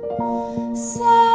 Sailors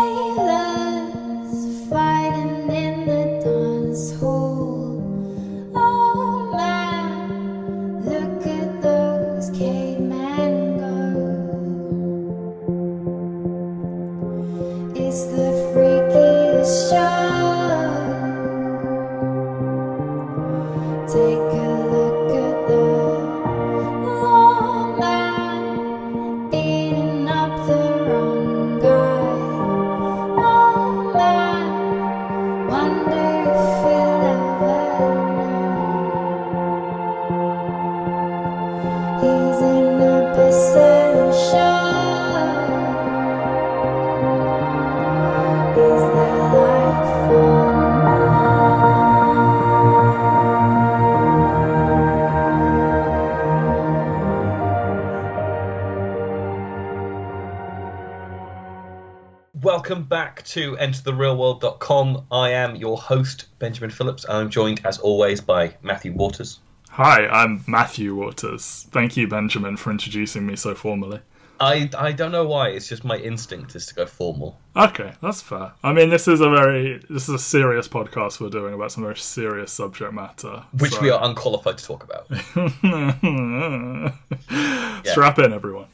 EnterTheRealWorld.com. I am your host, Benjamin Phillips. I'm joined, as always, by Matthew Waters. Hi, I'm Matthew Waters. Thank you, Benjamin, for introducing me so formally. I, I don't know why, it's just my instinct is to go formal. Okay, that's fair. I mean, this is a very this is a serious podcast we're doing about some very serious subject matter, Which so- we are unqualified to talk about. Strap in, everyone.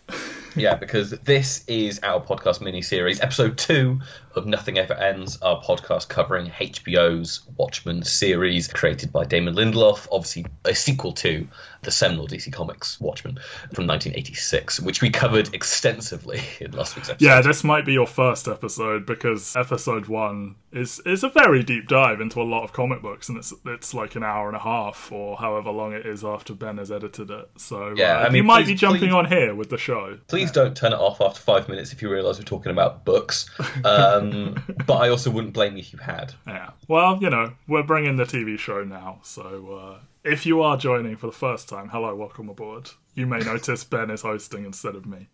Yeah, because this is our podcast mini series, episode two of Nothing Ever Ends, our podcast covering HBO's Watchmen series, created by Damon Lindelof, obviously a sequel to the seminal DC Comics Watchmen from 1986, which we covered extensively in last week's episode. Yeah, this might be your first episode because episode one is is a very deep dive into a lot of comic books, and it's it's like an hour and a half or however long it is after Ben has edited it. So Yeah, uh, I mean, you might please- be jumping please- on here with the show. Please don't turn it off after five minutes if you realise we're talking about books. Um, but I also wouldn't blame you if you had. Yeah. Well, you know, we're bringing the TV show now, so uh, if you are joining for the first time, hello, welcome aboard. You may notice Ben is hosting instead of me.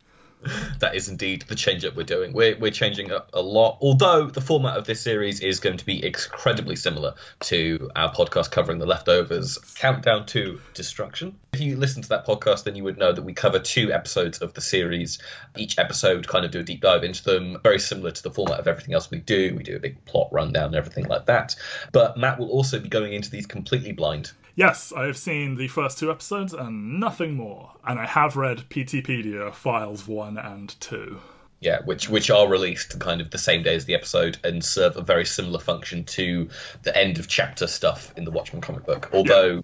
That is indeed the change up we're doing. We're, we're changing up a lot, although the format of this series is going to be incredibly similar to our podcast covering the leftovers Countdown to Destruction. If you listen to that podcast, then you would know that we cover two episodes of the series. Each episode kind of do a deep dive into them, very similar to the format of everything else we do. We do a big plot rundown and everything like that. But Matt will also be going into these completely blind. Yes, I have seen the first two episodes and nothing more, and I have read Peteypedia files one and two. Yeah, which which are released kind of the same day as the episode and serve a very similar function to the end of chapter stuff in the Watchmen comic book. Although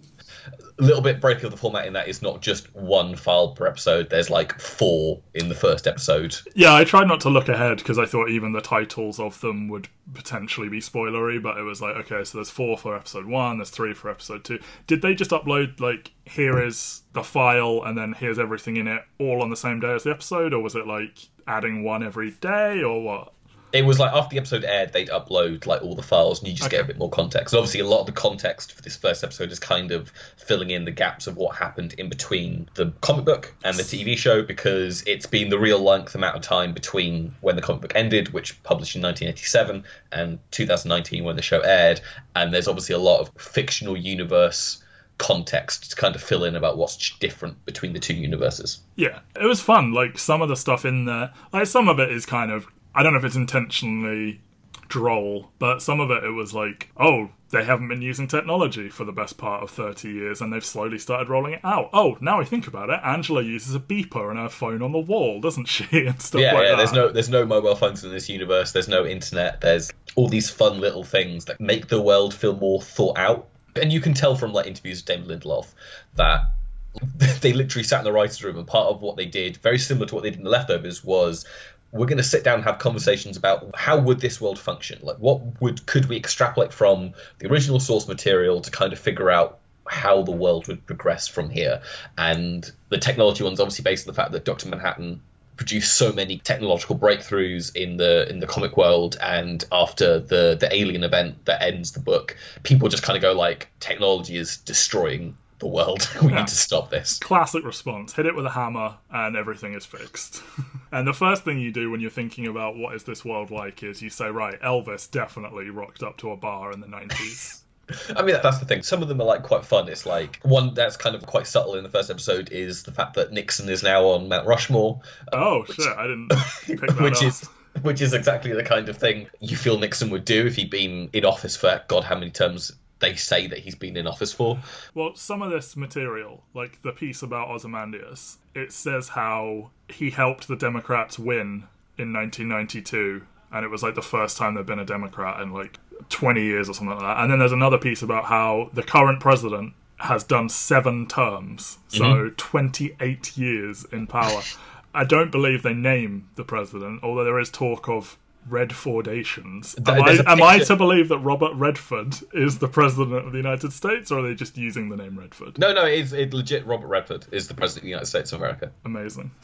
a little bit break of the format in that it's not just one file per episode. There's like four in the first episode. Yeah, I tried not to look ahead because I thought even the titles of them would potentially be spoilery, but it was like, okay, so there's four for episode one, there's three for episode two. Did they just upload, like, here is the file and then here's everything in it all on the same day as the episode, or was it like adding one every day, or what? It was like after the episode aired, they'd upload like all the files, and you just get a bit more context. And obviously, a lot of the context for this first episode is kind of filling in the gaps of what happened in between the comic book and the TV show, because it's been the real length amount of time between when the comic book ended, which published in 1987, and 2019 when the show aired. And there's obviously a lot of fictional universe context to kind of fill in about what's different between the two universes. Yeah, it was fun. Like some of the stuff in there, like some of it is kind of I don't know if it's intentionally droll, but some of it it was like, oh, they haven't been using technology for the best part of 30 years and they've slowly started rolling it out. Oh, now I think about it, Angela uses a beeper and her phone on the wall, doesn't she? And stuff yeah, like yeah. that. There's no there's no mobile phones in this universe. There's no internet. There's all these fun little things that make the world feel more thought out. And you can tell from like interviews with Damon Lindelof that they literally sat in the writers' room, and part of what they did, very similar to what they did in the leftovers, was we're going to sit down and have conversations about how would this world function? Like what would could we extrapolate from the original source material to kind of figure out how the world would progress from here? And the technology one's obviously based on the fact that dr manhattan produced so many technological breakthroughs in the in the comic world and after the the alien event that ends the book people just kind of go like technology is destroying the world we need to stop this Classic response. Hit it with a hammer and everything is fixed. and the first thing you do when you're thinking about what is this world like is you say, right, Elvis definitely rocked up to a bar in the 90s. I mean, that's the thing. Some of them are like quite fun. It's like one that's kind of quite subtle in the first episode is the fact that Nixon is now on Mount Rushmore, oh, shit, I didn't pick that which up. is which is exactly the kind of thing you feel Nixon would do if he'd been in office for God, how many terms they say that he's been in office for. Well, some of this material, like the piece about Ozymandias, it says how he helped the Democrats win in 1992, and it was like the first time there'd been a Democrat in like 20 years or something like that. And then there's another piece about how the current president has done seven terms, mm-hmm. so 28 years in power. I don't believe they name the president, although there is talk of Redfordations. Am, I, am I to believe that Robert Redford is the president of the United States, or are they just using the name Redford? No, no, it's it legit. Robert Redford is the president of the United States of America. Amazing.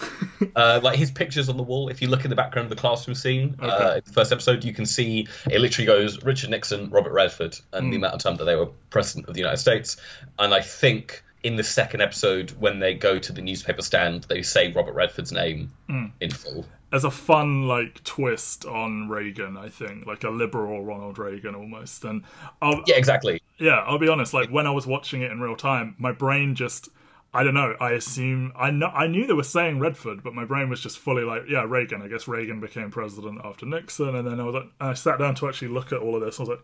Uh, like his pictures on the wall. If you look in the background of the classroom scene, uh, the first episode, you can see it literally goes Richard Nixon, Robert Redford, and the amount of time that they were president of the United States. And I think in the second episode, when they go to the newspaper stand, they say Robert Redford's name in full. As a fun like twist on Reagan, I think, like a liberal Ronald Reagan almost. And I'll, Yeah, exactly. yeah, I'll be honest. Like when I was watching it in real time, my brain just. I don't know. I assume I know. I knew they were saying Redford, but my brain was just fully like, yeah, Reagan. I guess Reagan became president after Nixon, and then I was like, I sat down to actually look at all of this. I was like,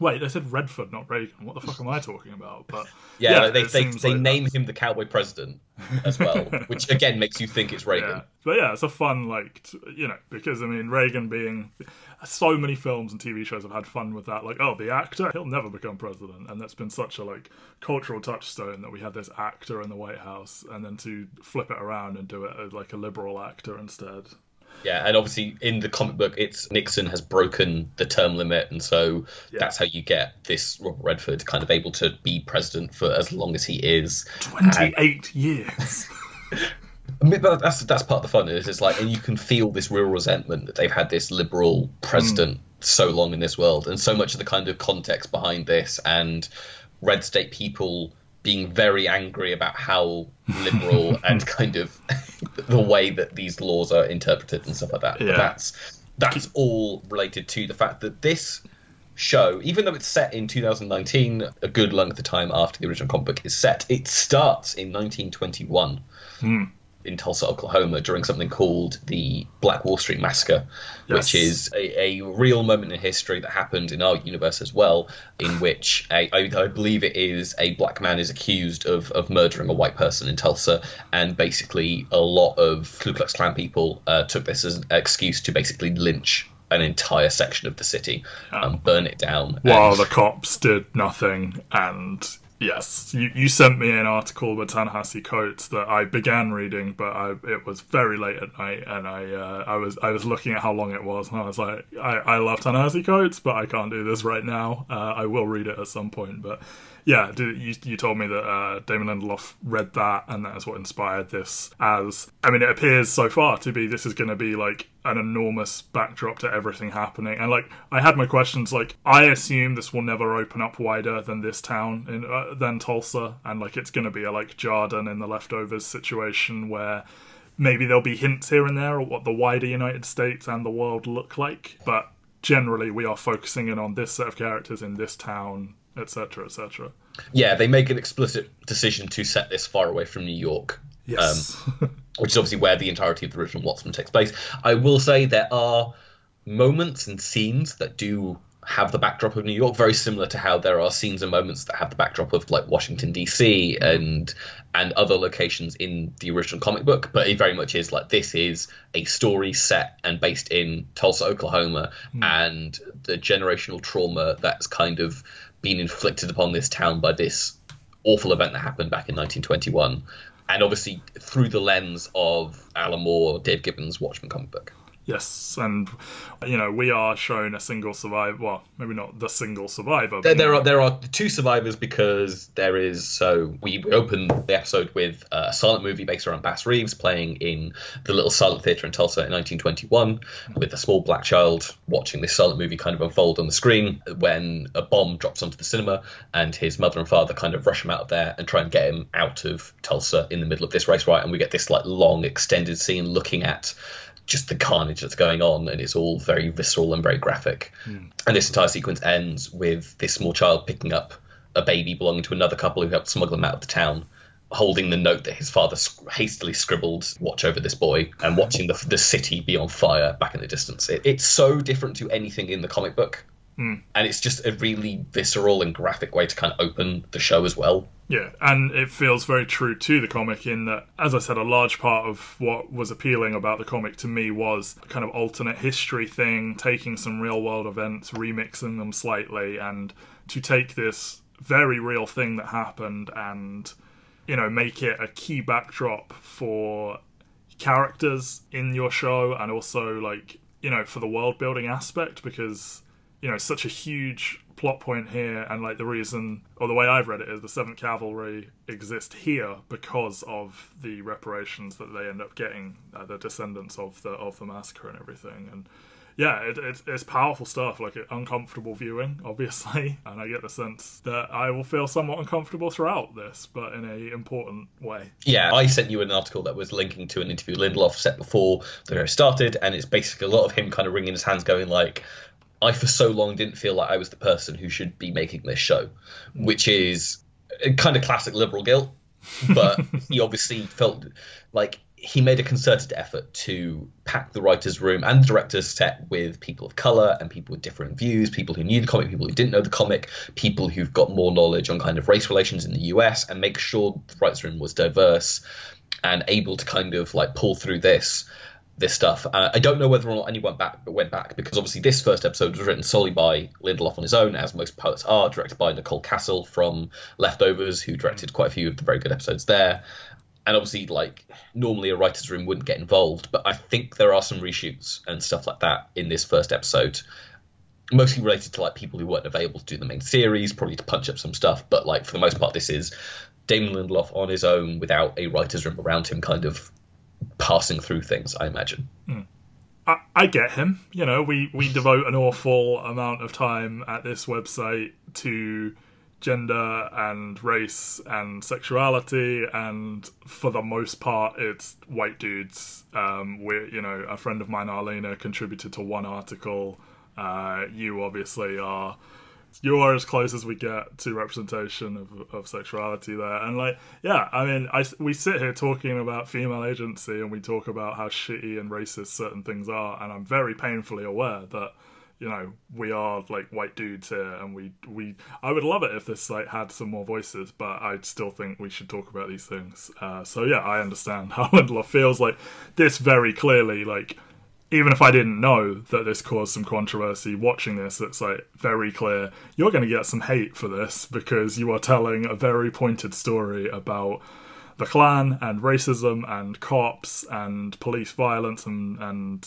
wait, they said Redford, not Reagan. What the fuck am I talking about? But Yeah, like, they they, they like name that's- him the cowboy president as well, which again makes you think it's Reagan. Yeah, but yeah, it's a fun like t- you know because I mean Reagan being so many films and TV shows have had fun with that. Like oh, the actor he'll never become president, and that's been such a like cultural touchstone that we had this actor in the White House, and then to flip it around and do it as like a liberal actor instead. Yeah, and obviously in the comic book, it's Nixon has broken the term limit, and so that's how you get this Robert Redford kind of able to be president for as long as he is. Twenty eight years. I mean, but that's that's part of the fun. Is it's like, and you can feel this real resentment that they've had this liberal president so long in this world, and so much of the kind of context behind this, and red state people being very angry about how liberal and kind of the way that these laws are interpreted and stuff like that. But Yeah. that's that's all related to the fact that this show, even though it's set in 2019, a good length of time after the original comic book is set, it starts in 1921 hmm. In Tulsa, Oklahoma, during something called the Black Wall Street Massacre, which is a, a real moment in history that happened in our universe as well, in which a, I, I believe it is a black man is accused of, of murdering a white person in Tulsa, and basically a lot of Ku Klux Klan people uh, took this as an excuse to basically lynch an entire section of the city and burn it down. While And- the cops did nothing, and yes, you, you sent me an article with Ta-Nehisi Coates that I began reading, but I, it was very late at night, and I uh, I was I was looking at how long it was, and I was like, I, I love Ta-Nehisi Coates, but I can't do this right now. Uh, I will read it at some point, but yeah, you you told me that uh, Damon Lindelof read that, and that is what inspired this. As I mean, it appears so far to be this is going to be like an enormous backdrop to everything happening, and like I had my questions. Like I assume this will never open up wider than this town in uh, than Tulsa, and like it's going to be a like Jarden in the leftovers situation where maybe there'll be hints here and there of what the wider United States and the world look like, but generally we are focusing in on this set of characters in this town, etc., etc. yeah, they make an explicit decision to set this far away from New York. Yes. Um, which is obviously where the entirety of the original Watchmen takes place. I will say there are moments and scenes that do have the backdrop of New York, very similar to how there are scenes and moments that have the backdrop of like Washington DC and and other locations in the original comic book. But it very much is like this is a story set and based in Tulsa, Oklahoma, hmm. and the generational trauma that's kind of been inflicted upon this town by this awful event that happened back in 1921 and obviously through the lens of Alan Moore, Dave Gibbons' Watchmen comic book. Yes, and you know we are shown a single survivor. Well, maybe not the single survivor. There, but there are there are two survivors because there is so we open the episode with a silent movie based around Bass Reeves playing in the little silent theatre in Tulsa in 1921 with a small black child watching this silent movie kind of unfold on the screen when a bomb drops onto the cinema and his mother and father kind of rush him out of there and try and get him out of Tulsa in the middle of this race riot and we get this like long extended scene looking at just the carnage that's going on, and it's all very visceral and very graphic. Hmm. And this entire sequence ends with this small child picking up a baby belonging to another couple who helped smuggle them out of the town holding the note that his father sc- hastily scribbled, watch over this boy, and watching the, the city be on fire back in the distance. It, it's so different to anything in the comic book. Mm. And it's just a really visceral and graphic way to kind of open the show as well. Yeah, and it feels very true to the comic in that, as I said, a large part of what was appealing about the comic to me was a kind of alternate history thing, taking some real world events, remixing them slightly, and to take this very real thing that happened and, you know, make it a key backdrop for characters in your show and also, like, you know, for the world building aspect because, you know, such a huge plot point here and like the reason or the way I've read it is the Seventh Cavalry exist here because of the reparations that they end up getting, uh, the descendants of the of the massacre and everything. And yeah, it, it's it's powerful stuff, like uncomfortable viewing, obviously, and I get the sense that I will feel somewhat uncomfortable throughout this, but in a important way. Yeah, I sent you an article that was linking to an interview Lindelof set before the show started, and it's basically a lot of him kind of wringing his hands, going like, "I for so long didn't feel like I was the person who should be making this show," which is kind of classic liberal guilt. But he obviously felt like he made a concerted effort to pack the writers' room and the director's set with people of color and people with different views, people who knew the comic, people who didn't know the comic, people who've got more knowledge on kind of race relations in the US, and make sure the writers' room was diverse and able to kind of like pull through this this stuff. Uh, I don't know whether or not anyone back went back because obviously this first episode was written solely by Lindelof on his own, as most pilots are, directed by Nicole Kassell from Leftovers, who directed quite a few of the very good episodes there. And obviously, like normally a writer's room wouldn't get involved, but I think there are some reshoots and stuff like that in this first episode, mostly related to like people who weren't available to do the main series, probably to punch up some stuff. But like for the most part, this is Damon Lindelof on his own without a writer's room around him, kind of passing through things. I imagine. I, I get him. You know, we, we devote an awful amount of time at this website to gender and race and sexuality, and for the most part, it's white dudes. Um, we, you know, a friend of mine, Arlena, contributed to one article. Uh, you obviously are. You are as close as we get to representation of, of sexuality there, and like, yeah, I mean, I we sit here talking about female agency, and we talk about how shitty and racist certain things are, and I'm very painfully aware that you know we are like white dudes here and we we i would love it if this like had some more voices but i still think we should talk about these things. Uh, so yeah i understand how lindelof feels like this very clearly like even if i didn't know that this caused some controversy watching this it's like very clear you're going to get some hate for this because you are telling a very pointed story about the Klan and racism and cops and police violence and and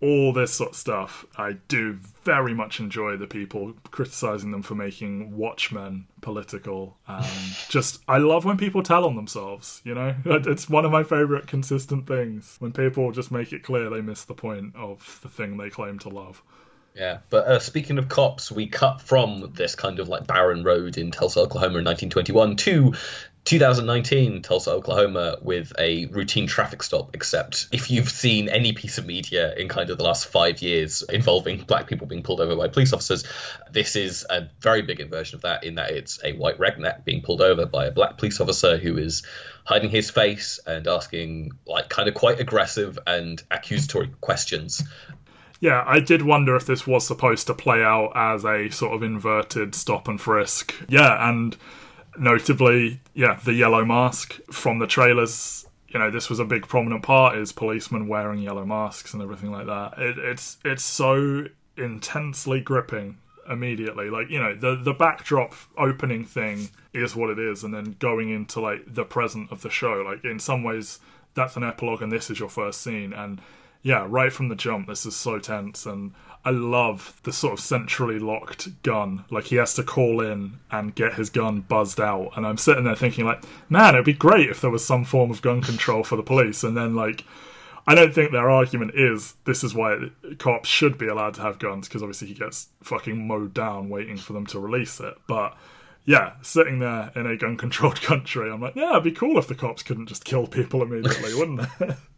all this sort of stuff. I do very much enjoy the people criticizing them for making Watchmen political. Um, just, I love when people tell on themselves, you know? It's one of my favorite consistent things when people just make it clear they miss the point of the thing they claim to love. Yeah, but uh, speaking of cops, we cut from this kind of like barren road in Tulsa, Oklahoma in 1921 to 2019 Tulsa, Oklahoma with a routine traffic stop. Except if you've seen any piece of media in kind of the last five years involving black people being pulled over by police officers, this is a very big inversion of that in that it's a white redneck being pulled over by a black police officer who is hiding his face and asking like kind of quite aggressive and accusatory questions yeah, I did wonder if this was supposed to play out as a sort of inverted stop and frisk. Yeah, and notably, yeah, the yellow mask from the trailers. You know, this was a big prominent part is policemen wearing yellow masks and everything like that. It, it's it's so intensely gripping immediately. Like you know, the the backdrop opening thing is what it is, and then going into like the present of the show. Like in some ways, that's an epilogue, and this is your first scene, and yeah, right from the jump, this is so tense, and I love the sort of centrally locked gun. Like he has to call in and get his gun buzzed out, and I'm sitting there thinking, like, man, it'd be great if there was some form of gun control for the police. And then, like, I don't think their argument is this is why cops should be allowed to have guns because obviously he gets fucking mowed down waiting for them to release it, but. Yeah, sitting there in a gun controlled country, I'm like, yeah, it'd be cool if the cops couldn't just kill people immediately, wouldn't it?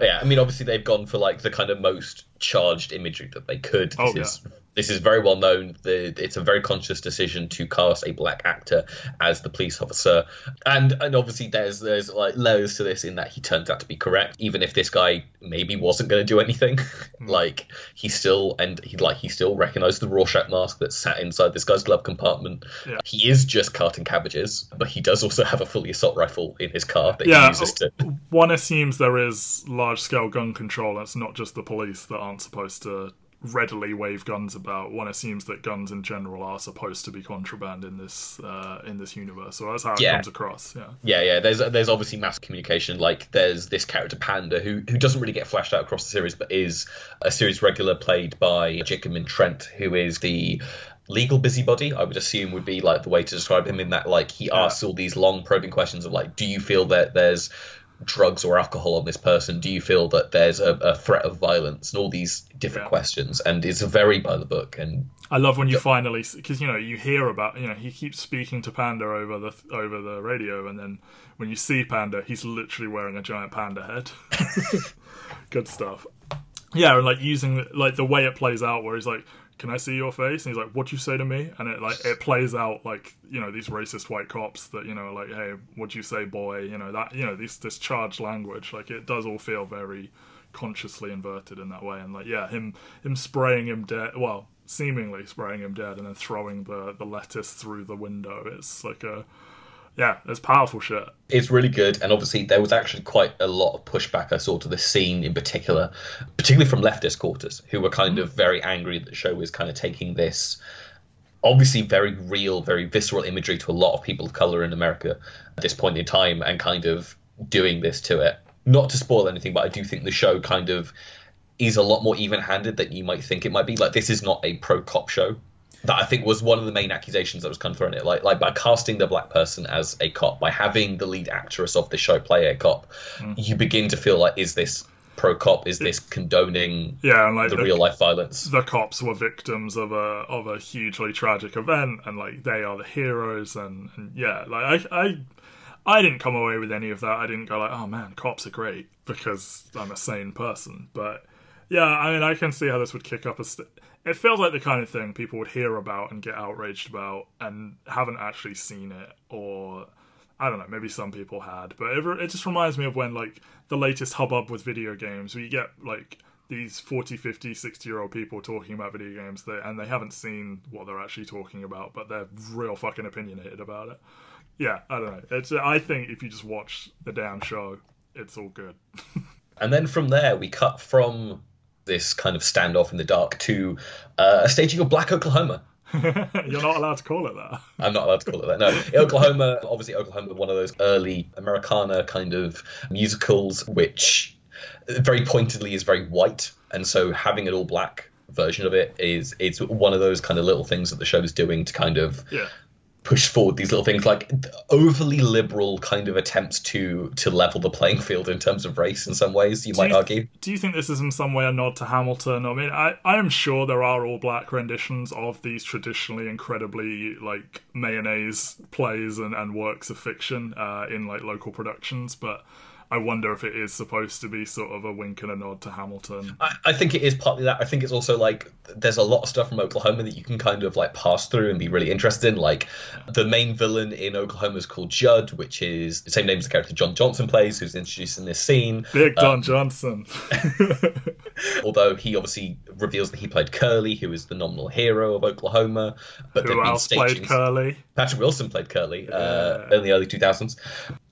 yeah, I mean, obviously they've gone for like the kind of most charged imagery that they could. Oh, This is this is very well known. The, it's a very conscious decision to cast a black actor as the police officer, and and obviously there's there's like layers to this in that he turns out to be correct, even if this guy maybe wasn't going to do anything. Hmm. like he still and he like he still recognized the Rorschach mask that sat inside this guy's glove compartment. Yeah. He is just carting cabbages, but he does also have a fully assault rifle in his car that he uses to. one assumes there is large scale gun control. It's not just the police that aren't supposed to readily wave guns about. One assumes that guns in general are supposed to be contraband in this uh, in this universe. So that's how it Yeah. comes across. Yeah. Yeah, yeah. There's there's obviously mass communication. Like there's this character Panda who who doesn't really get flashed out across the series, but is a series regular played by Jacob Ming-Trent, who is the legal busybody. I would assume would be like the way to describe him. In that, like he asks all these long probing questions of like, do you feel that there's drugs or alcohol on this person? Do you feel that there's a, a threat of violence? And all these different Yeah. questions. And it's very by the book. And I love when you finally because you know you hear about you know he keeps speaking to Panda over the over the radio, and then when you see Panda, he's literally wearing a giant panda head. Good stuff. Yeah, and like using like the way it plays out, where he's like, "Can I see your face?" and he's like, "What'd you say to me?" and it like it plays out like you know these racist white cops that you know like, "Hey, what'd you say, boy?" You know that you know this this charged language. Like it does all feel very consciously inverted in that way and like yeah him him spraying him dead well seemingly spraying him dead and then throwing the the lettuce through the window it's like a yeah it's powerful shit. It's really good and obviously there was actually quite a lot of pushback i saw to this scene in particular particularly from leftist quarters who were kind of mm. very angry that the show was kind of taking this obviously very real very visceral imagery to a lot of people of color in america at this point in time and kind of doing this to it. Not to spoil anything but i do think the show kind of is a lot more even-handed than you might think it might be. Like this is not a pro cop show that I think was one of the main accusations that was kind of thrown at it. Like, like by casting the black person as a cop, by having the lead actress of the show play a cop, mm. you begin to feel like, is this pro cop? Is this condoning yeah and like the the, real life violence? the cops were victims of a of a hugely tragic event and like they are the heroes and, and yeah like I, I I didn't come away with any of that I didn't go like oh man cops are great because I'm a sane person but yeah I mean I can see how this would kick up a st- it feels like the kind of thing people would hear about and get outraged about and haven't actually seen it or I don't know, maybe some people had, but it, it just reminds me of when like the latest hubbub with video games, where you get like these 40, 50, 60 year old people talking about video games that, and they haven't seen what they're actually talking about, but they're real fucking opinionated about it. Yeah, I don't know. It's I think if you just watch the damn show, it's all good. And then from there, we cut from this kind of standoff in the dark to uh, a staging of Black Oklahoma. You're not allowed to call it that. I'm not allowed to call it that. No, Oklahoma, obviously, Oklahoma, one of those early Americana kind of musicals, which very pointedly is very white, and so having an all black version of it is it's one of those kind of little things that the show's doing to kind of Yeah. Push forward these little things like overly liberal kind of attempts to to level the playing field in terms of race in some ways you might you- argue Do you think this is in some way a nod to Hamilton? I mean, I, I am sure there are all black renditions of these traditionally incredibly like mayonnaise plays and, and works of fiction uh, in like local productions, but I wonder if it is supposed to be sort of a wink and a nod to Hamilton. I, I think it is partly that. I think it's also like there's a lot of stuff from Oklahoma that you can kind of like pass through and be really interested in. Like the main villain in Oklahoma is called Judd, which is the same name as the character John Johnson plays, who's introduced in this scene. Big Don Johnson. Although he obviously reveals that he played Curly, who is the nominal hero of Oklahoma. But Who else played Curly? Patrick Wilson played Curly uh, Yeah. in the early 2000s.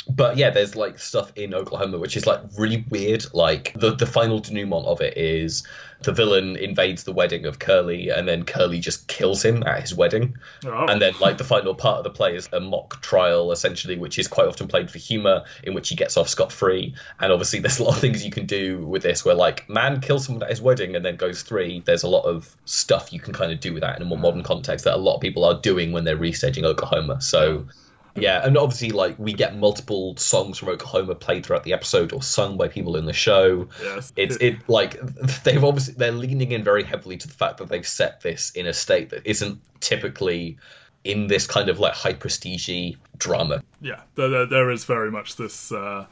But yeah, there's like stuff in Oklahoma which is like really weird. Like the the final denouement of it is the villain invades the wedding of Curly, and then Curly just kills him at his wedding. Oh. And then like the final part of the play is a mock trial, essentially, which is quite often played for humor, in which he gets off scot free. And obviously, there's a lot of things you can do with this, where like man kills someone at his wedding and then goes free. There's a lot of stuff you can kind of do with that in a more mm. modern context that a lot of people are doing when they're restaging Oklahoma. So. Yeah, and obviously, like we get multiple songs from Oklahoma played throughout the episode or sung by people in the show. Yes. It's it like they've obviously they're leaning in very heavily to the fact that they've set this in a state that isn't typically in this kind of like high prestige drama. yeah, there, there, there is very much this uh,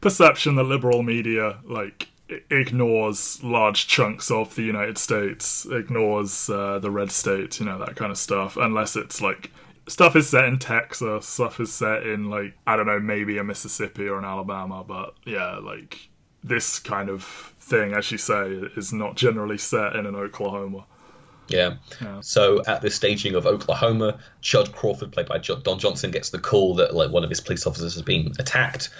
perception that liberal media like ignores large chunks of the United States, ignores uh, the red state, you know, that kind of stuff, unless it's like stuff is set in Texas, stuff is set in like I don't know, maybe a Mississippi or an Alabama, but yeah, like this kind of thing, as you say, is not generally set in an Oklahoma. Yeah. So at this staging of Oklahoma, Judd Crawford, played by Don Johnson, gets the call that like one of his police officers has been attacked,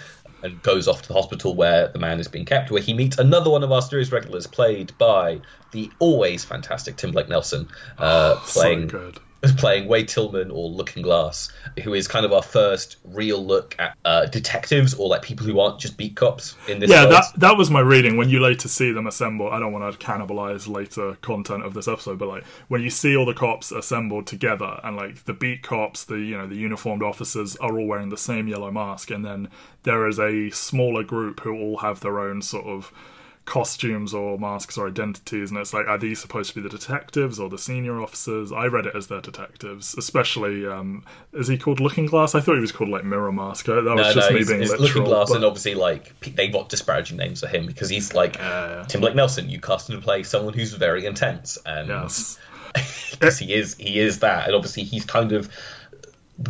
and goes off to the hospital where the man is being kept, where he meets another one of our series regulars, played by the always fantastic Tim Blake Nelson, uh, playing so good. Playing Wade Tillman or Looking Glass, who is kind of our first real look at uh, detectives or like people who aren't just beat cops in this. Yeah, world. that that was my reading. When you later see them assemble, I don't want to cannibalize later content of this episode, but like when you see all the cops assembled together, and like the beat cops, the you know the uniformed officers are all wearing the same yellow mask, and then there is a smaller group who all have their own sort of costumes or masks or identities and it's like are these supposed to be the detectives or the senior officers? I read it as their detectives especially um is he called looking glass? I thought he was called like mirror mask. That was No, just no, me he's, being he's literal Looking Glass, but- and obviously, like they've got disparaging names for him because he's like Yeah. Tim Blake Nelson. You cast him to play someone who's very intense, and yes. because he is, he is that, and obviously he's kind of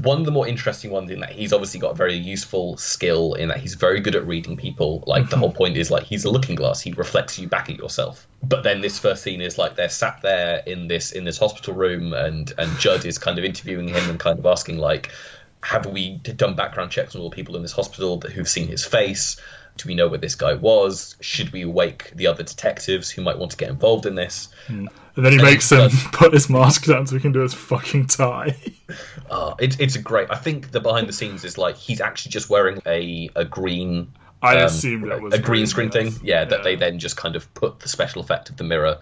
one of the more interesting ones in that he's obviously got a very useful skill in that he's very good at reading people. Like the mm-hmm. whole point is like he's a looking glass; he reflects you back at yourself. But then this first scene is like they're sat there in this in this hospital room, and and Judd is kind of interviewing him and kind of asking like, have we done background checks on all the people in this hospital that, who've seen his face? Do we know where this guy was? Should we wake the other detectives who might want to get involved in this? And then he And makes him put his mask down so he can do his fucking tie. Uh, it's it's a great. I think the behind the scenes is like he's actually just wearing a a green. I um, assumed it was a green screen yes. thing. Yeah, that they then just kind of put the special effect of the mirror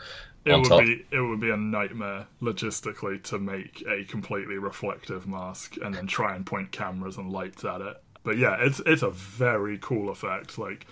It on would top. be it would be a nightmare logistically to make a completely reflective mask and then try and point cameras and lights at it. But yeah, it's it's a very cool effect. Like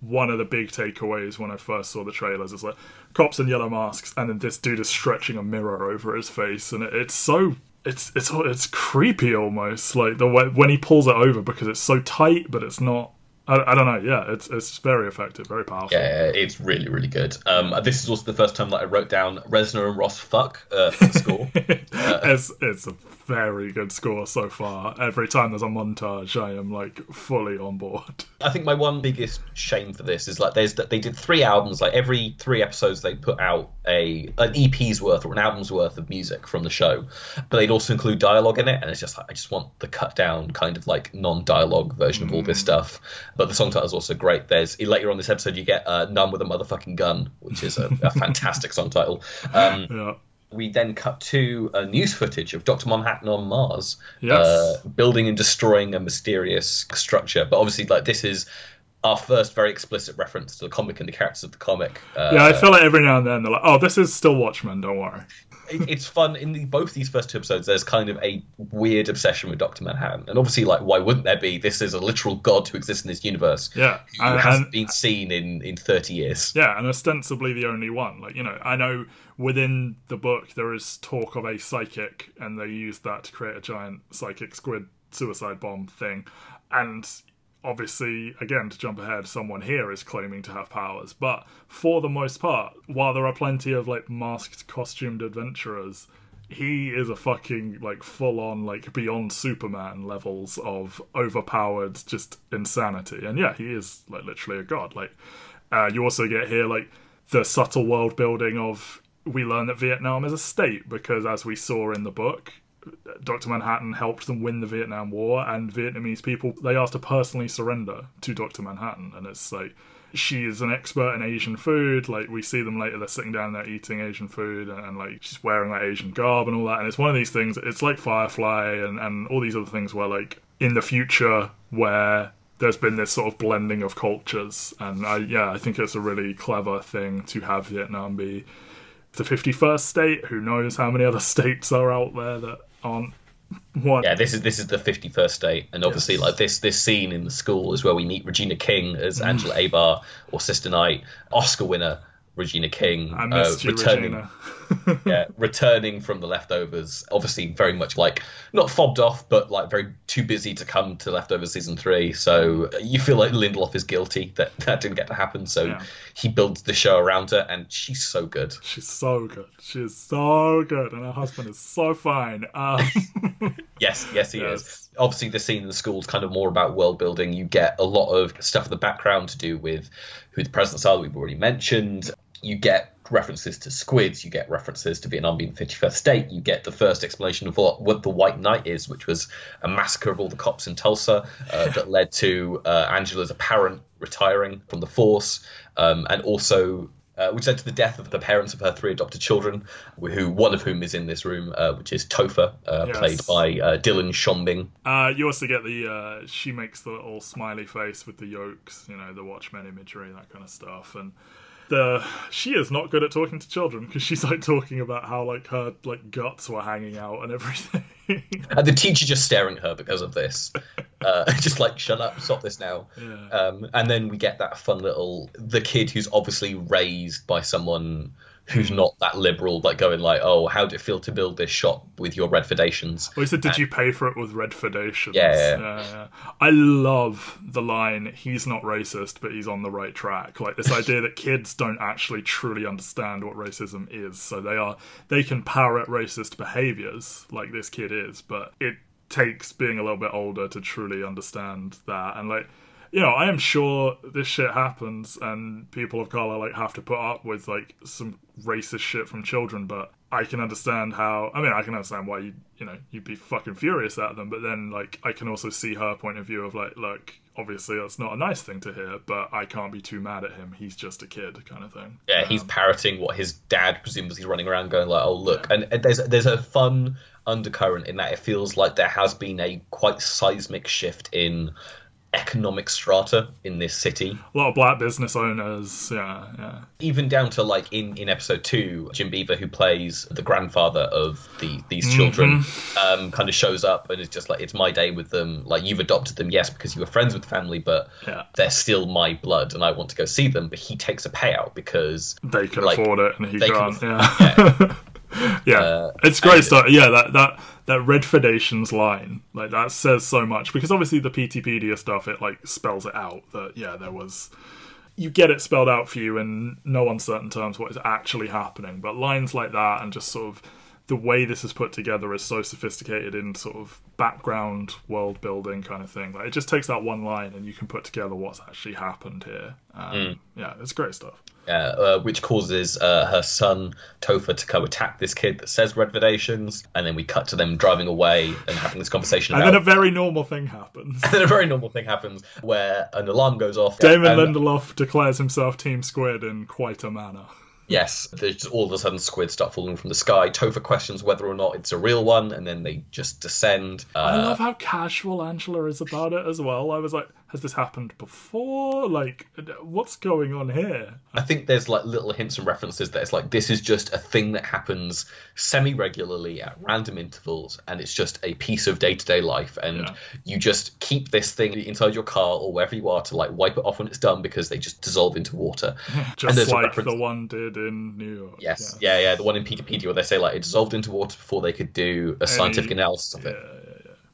one of the big takeaways when I first saw the trailers is like cops in yellow masks, and then this dude is stretching a mirror over his face, and it, it's so it's it's it's creepy almost like the way when he pulls it over because it's so tight, but it's not. I, I don't know. Yeah, it's it's very effective, very powerful. Yeah, it's really really good. Um, this is also the first time that I wrote down Reznor and Ross fuck uh, for the score. it's it's a very good score so far. Every time there's a montage, I am like fully on board. I think my one biggest shame for this is like there's that they did three albums. Like every three episodes, they put out a an EP's worth or an album's worth of music from the show, but they'd also include dialogue in it. And it's just like I just want the cut down kind of like non-dialogue version of all this stuff. But the song title is also great. There's later on this episode you get uh, "Nun with a Motherfucking Gun," which is a, a fantastic song title. Um, Yeah. We then cut to uh, news footage of Dr. Manhattan on Mars, Yes. uh, building and destroying a mysterious structure. But obviously, like this is our first very explicit reference to the comic and the characters of the comic. Uh, Yeah, I feel like every now and then they're like, "Oh, this is still Watchmen. Don't worry." It- it's fun in the, both these first two episodes. There's kind of a weird obsession with Doctor Manhattan, and obviously, like, why wouldn't there be? This is a literal god who exists in this universe. Yeah, who and, hasn't and been seen in in 30 years. yeah, and ostensibly the only one. Like you know, I know within the book there is talk of a psychic, and they use that to create a giant psychic squid suicide bomb thing, and obviously, again, to jump ahead, someone here is claiming to have powers. But for the most part, while there are plenty of like masked, costumed adventurers, he is a fucking like full on like beyond Superman levels of overpowered just insanity. And yeah, he is like literally a god. Like uh, you also get here like the subtle world building of we learn that Vietnam is a state because as we saw in the book, Dr. Manhattan helped them win the Vietnam War, and Vietnamese people they asked to personally surrender to Dr. Manhattan, and it's like she is an expert in Asian food. Like we see them later, they're sitting down there eating Asian food, and, and like she's wearing that Asian garb and all that. And it's one of these things. It's like Firefly and and all these other things where like in the future where there's been this sort of blending of cultures, and I yeah I think it's a really clever thing to have Vietnam be the 51st state. Who knows how many other states are out there that aren't one? Yeah, this is this is the 51st state, and obviously, Yes. like this this scene in the school is where we meet Regina King Mm. as Angela Abar or Sister Night, Oscar winner Regina King, I missed uh, you, returning. Regina. yeah, returning from the leftovers, obviously very much like not fobbed off, but like very too busy to come to leftovers season three. So you feel like Lindelof is guilty that that didn't get to happen. So Yeah. he builds the show around her, and she's so good. She's so good. She is so good, and her husband is so fine. Um, Yes, yes, he Yes. is. Obviously, the scene in the school is kind of more about world building. You get a lot of stuff in the background to do with who the presidents are that we've already mentioned. You get references to squids. You get references to Vietnam being the 51st state. You get the first explanation of what, what the White Night is, which was a massacre of all the cops in Tulsa uh, that led to uh, Angela's apparent retiring from the force, um, and also uh, which led to the death of the parents of her three adopted children, who one of whom is in this room, uh, which is Topher, uh, Yes. played by uh, Dylan Schombing. uh, you also get the uh, she makes the little smiley face with the yolks, you know, the Watchmen imagery, that kind of stuff, and the she is not good at talking to children because she's like talking about how like her like guts were hanging out and everything. And the teacher just staring at her because of this, uh, just like shut up, stop this now. Yeah. Um, and then we get that fun little the kid who's obviously raised by someone who's not that liberal, like going like, "Oh, how did it feel to build this shop with your Redfordations?" Well, he said, "Did you pay for it with red foundations?" Yeah, yeah. yeah. I love the line. He's not racist, but he's on the right track. Like this idea that kids don't actually truly understand what racism is, so they are they can parrot racist behaviors like this kid is, but it takes being a little bit older to truly understand that. And like, you know, I am sure this shit happens, and people of color like have to put up with like some racist shit from children, but. I can understand how. I mean, I can understand why you, you know, you'd be fucking furious at them. But then, like, I can also see her point of view of like, look, obviously that's not a nice thing to hear, but I can't be too mad at him. He's just a kid, kind of thing. Yeah, he's um, parroting what his dad presumes he's running around going like, "Oh look," and, and there's there's a fun undercurrent in that it feels like there has been a quite seismic shift in economic strata in this city. A lot of black business owners. Yeah, yeah. even down to like in in episode two jim beaver who plays the grandfather of the these children um kind of shows up and is just like it's my day with them like you've adopted them yes because you were friends with the family but Yeah. they're still my blood and i want to go see them but he takes a payout because They can Like, afford it, and he they can can't. yeah. yeah, Uh, it's great stuff. Yeah, that that that Red Foundations line, like that says so much because obviously the Peteypedia stuff, it like spells it out that yeah, there was. You get it spelled out for you in no uncertain terms what is actually happening, but lines like that and just sort of the way this is put together is so sophisticated in sort of background world building kind of thing. Like it just takes that one line and you can put together what's actually happened here. Um, Yeah, it's great stuff. Uh, uh, which causes uh, her son Topher to come attack this kid that says Redfordations, and then we cut to them driving away and having this conversation And about. then a very normal thing happens. and then a very normal thing happens where an alarm goes off. Damon and- Lindelof declares himself Team Squid in quite a manner. Yes, there's just all of a sudden squid start falling from the sky. Topher questions whether or not it's a real one, and then they just descend. I Uh, love how casual Angela is about it as well. I was like, has this happened before? Like, what's going on here? I think there's like little hints and references that it's like this is just a thing that happens semi regularly at random intervals, and it's just a piece of day to day life. And Yeah. you just keep this thing inside your car or wherever you are to like wipe it off when it's done because they just dissolve into water. Just like reference- the one did in New York. Yes, yeah, yeah, the one in Peteypedia where they say like it dissolved into water before they could do a scientific analysis of it.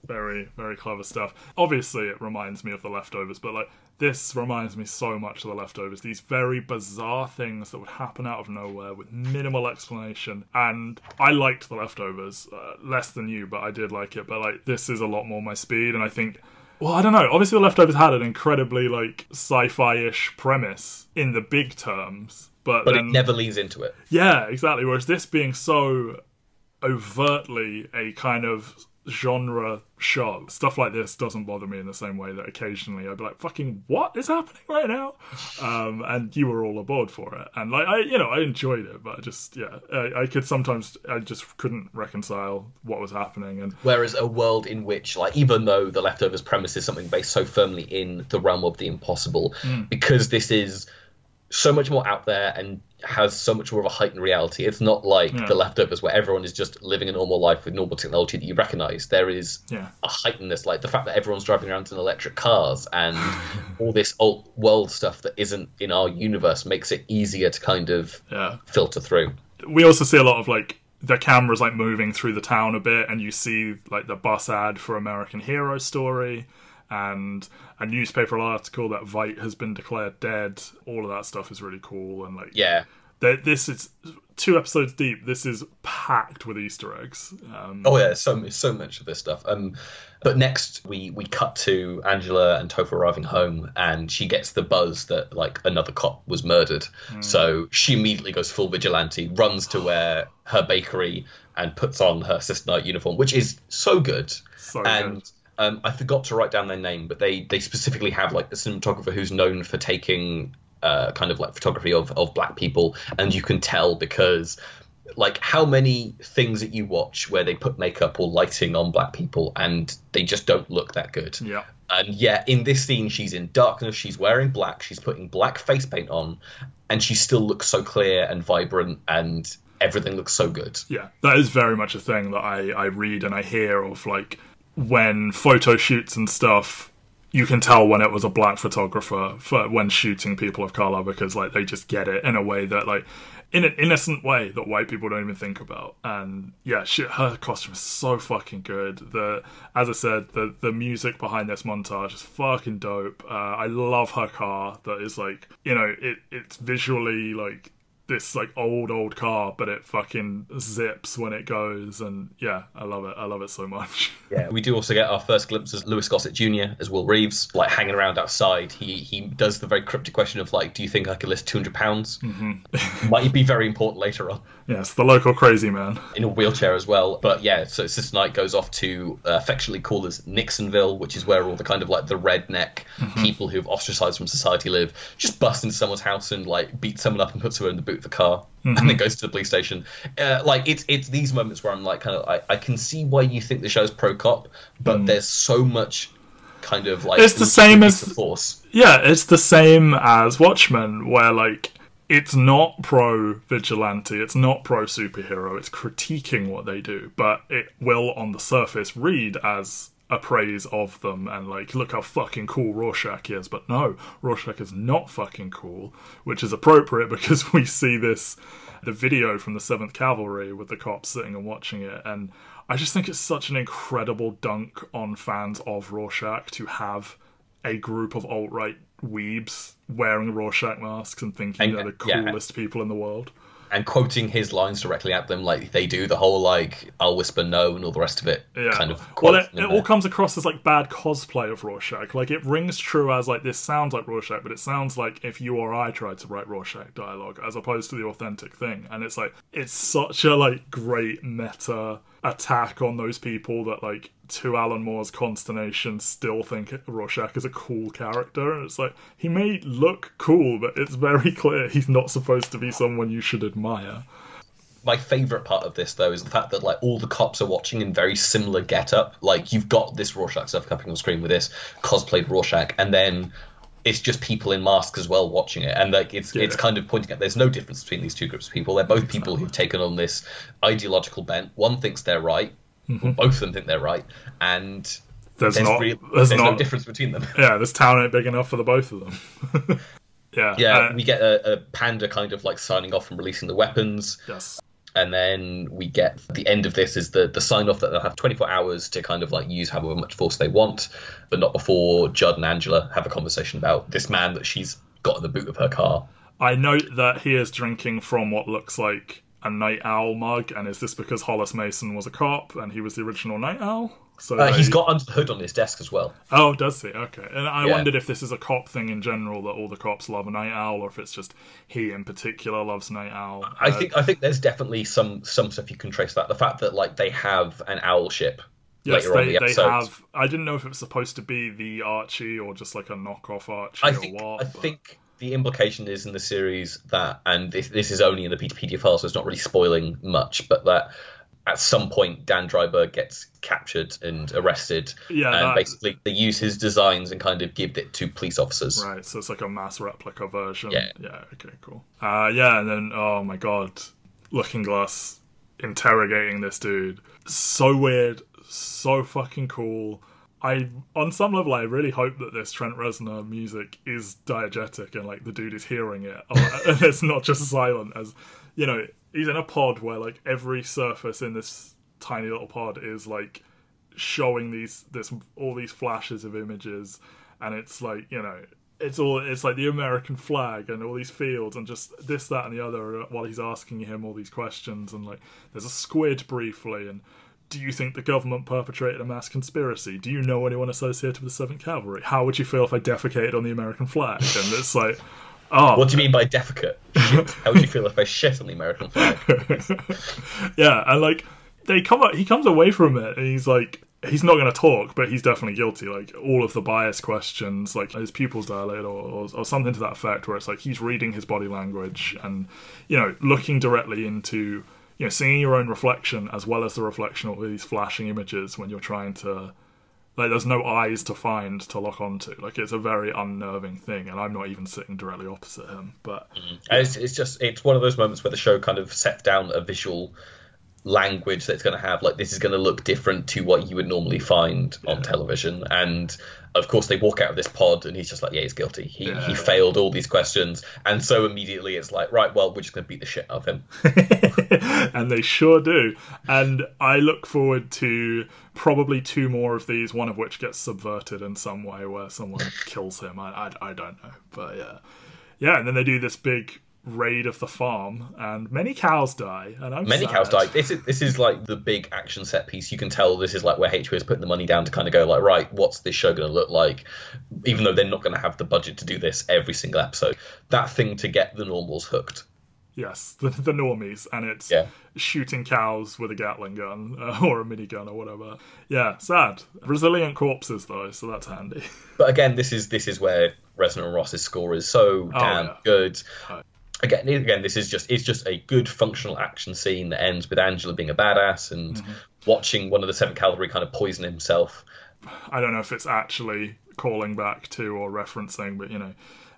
Very, very clever stuff. Obviously, it reminds me of The Leftovers, but like this reminds me so much of The Leftovers. These very bizarre things that would happen out of nowhere with minimal explanation. And I liked The Leftovers uh, less than you, but I did like it. But like this is a lot more my speed, and I think. Well, I don't know. Obviously, The Leftovers had an incredibly like sci-fi-ish premise in the big terms, but But then it never leans into it. yeah, exactly. Whereas this being so overtly a kind of genre show, stuff like this doesn't bother me in the same way that occasionally I'd be like, "Fucking what is happening right now?" Um, and you were all aboard for it, and like I, you know, I enjoyed it, but I just yeah, I, I could sometimes I just couldn't reconcile what was happening, and Whereas a world in which, like, even though the leftovers premise is something based so firmly in the realm of the impossible, because this is so much more out there and has so much more of a heightened reality. It's not like Yeah. the leftovers where everyone is just living a normal life with normal technology that you recognize. There is Yeah. a heightenedness, like the fact that everyone's driving around in electric cars and all this old world stuff that isn't in our universe makes it easier to kind of yeah, filter through. we also see a lot of like the camera's like moving through the town a bit, and you see like the bus ad for American Hero Story and a newspaper article that Veidt has been declared dead. All of that stuff is really cool, and like Yeah. this is two episodes deep. This is packed with Easter eggs. Um, Oh yeah, so so much of this stuff. Um, but next we we cut to Angela and Topher arriving home, and she gets the buzz that like another cop was murdered. So she immediately goes full vigilante, runs to where her bakery, and puts on her Sister Night uniform, which is so good. So and good. Um, I forgot to write down their name, but they they specifically have like a cinematographer who's known for taking uh, kind of like photography of of black people, and you can tell because like how many things that you watch where they put makeup or lighting on black people and they just don't look that good. Yeah. And yet in this scene she's in darkness, she's wearing black, she's putting black face paint on, and she still looks so clear and vibrant and everything looks so good. Yeah, that is very much a thing that I, I read and I hear of like when photo shoots and stuff. You can tell when it was a black photographer for when shooting people of color because like they just get it in a way that like in an innocent way that white people don't even think about. And yeah, she, her costume is so fucking good. The as I said, the the music behind this montage is fucking dope. Uh, I love her car. That is like you know it it's visually like this like old old car, but it fucking zips when it goes, and yeah, I love it. I love it so much. Yeah, we do also get our first glimpse of Louis Gossett Jr. as Will Reeves, like hanging around outside. He he does the very cryptic question of like, "Do you think I could list two hundred pounds?" Mm-hmm. Might be very important later on yes, the local crazy man. in a wheelchair as well. But yeah, so Sister Night goes off to uh, affectionately called as Nixonville, which is where all the kind of like the redneck people who've ostracized from society live. Just bust into someone's house and like beat someone up and puts her in the boot of the car, and then goes to the police station. Uh, like it's it's these moments where I'm like, kind of, I, I can see why you think the show's pro cop, but there's so much kind of like It's the same as- force. Yeah, it's the same as Watchmen, where like it's not pro vigilante, it's not pro superhero, it's critiquing what they do, but it will on the surface read as a praise of them and like look how fucking cool Rorschach is. But no, Rorschach is not fucking cool, which is appropriate because we see this the video from the Seventh Cavalry with the cops sitting and watching it and I just think it's such an incredible dunk on fans of Rorschach to have a group of alt right weebs wearing Rorschach masks and thinking And- they're the yeah. coolest people in the world. And quoting his lines directly at them like they do the whole like I'll whisper no and all the rest of it Yeah. kind of well, it, it all comes across as like bad cosplay of Rorschach. Like it rings true as like this sounds like Rorschach, but it sounds like if you or I tried to write Rorschach dialogue as opposed to the authentic thing. And it's like it's such a like great meta attack on those people that like to Alan Moore's consternation still think Rorschach is a cool character. And it's like he may look cool, but it's very clear he's not supposed to be someone you should admire. my favorite part of this though is the fact that like all the cops are watching in very similar get-up like you've got this Rorschach stuff coming on screen with this cosplayed Rorschach and then it's just people in masks as well watching it. And like it's it's kind of pointing out there's no difference between these two groups of people. They're both people who've taken on this ideological bent. One thinks they're right. Mm-hmm. both of them think they're right. And There's, there's, not real- there's, there's not no difference between them. Yeah, this town ain't big enough for the both of them. yeah, yeah uh, we get a, a panda kind of like signing off and releasing the weapons. Yes, and then we get the end of this is the the sign off that they'll have 24 hours to kind of like use however much force they want, but not before Judd and Angela have a conversation about this man that she's got in the boot of her car. I note that he is drinking from what looks like a night owl mug, and is this because Hollis Mason was a cop and he was the original night owl? So Uh, they- he's got under the hood on his desk as well. oh, does he? Okay, and I Yeah. wondered if this is a cop thing in general that all the cops love a night owl, or if it's just he in particular loves night owl. I Uh, think I think there's definitely some some stuff you can trace that the fact that like they have an owl ship Yes, later on they, the they have. I didn't know if it was supposed to be the Archie or just like a knockoff Archie I or think what. I but- think the implication is in the series that, and this, this is only in the Peteypedia file, so it's not really spoiling much, but that at some point Dan Dreiberg gets captured and arrested, Yeah, and that- basically they use his designs and kind of give it to police officers. Right, so it's like a mass replica version. Yeah. Yeah, okay, cool. Uh yeah, and then oh my god. Looking Glass interrogating this dude. So weird, so fucking cool. I on some level I really hope that this Trent Reznor music is diegetic and like the dude is hearing it. And it's not just silent as you know, he's in a pod where like every surface in this tiny little pod is like showing these this all these flashes of images, and it's like you know it's all it's like the American flag and all these fields and just this that and the other while he's asking him all these questions and like there's a squid briefly and do you think the government perpetrated a mass conspiracy? Do you know anyone associated with the Seventh Cavalry? How would you feel if I defecated on the American flag? And it's like, oh, What do you mean by defecate? Shit. How would you feel if I shit on the American flag? yeah, and like they come up, he comes away from it, and he's like, he's not going to talk, but he's definitely guilty. Like all of the bias questions, like his pupils dilate, or, or or something to that effect, where it's like he's reading his body language and you know looking directly into you know seeing your own reflection as well as the reflection of these flashing images when you're trying to. Like there's no eyes to find to lock onto. Like it's a very unnerving thing, and I'm not even sitting directly opposite him. But mm-hmm. And it's, it's just it's one of those moments where the show kind of sets down a visual language that's going to have like this is going to look different to what you would normally find on television and of course they walk out of this pod and he's just like yeah he's guilty he, Yeah. he failed all these questions and so immediately it's like right well we're just going to beat the shit out of him and they sure do. And I look forward to probably two more of these, one of which gets subverted in some way where someone kills him. I, I, I don't know. But yeah. Yeah, and then they do this big raid of the farm, and many cows die. And I'm many sad. cows die this is this is like the big action set piece you can tell this is like where HBO is putting the money down to kind of go like right what's this show going to look like even though they're not going to have the budget to do this every single episode that thing to get the normals hooked Yes, the, the normies, and it's Yeah. shooting cows with a Gatling gun uh, or a minigun or whatever. Yeah, sad. Resilient corpses though, so that's handy. But again, this is this is where Reznor Ross's score is so damn yeah. good. Right. Again, again, this is just it's just a good functional action scene that ends with Angela being a badass and Mm-hmm. watching one of the Seventh Cavalry kind of poison himself. I don't know if it's actually calling back to or referencing, but you know,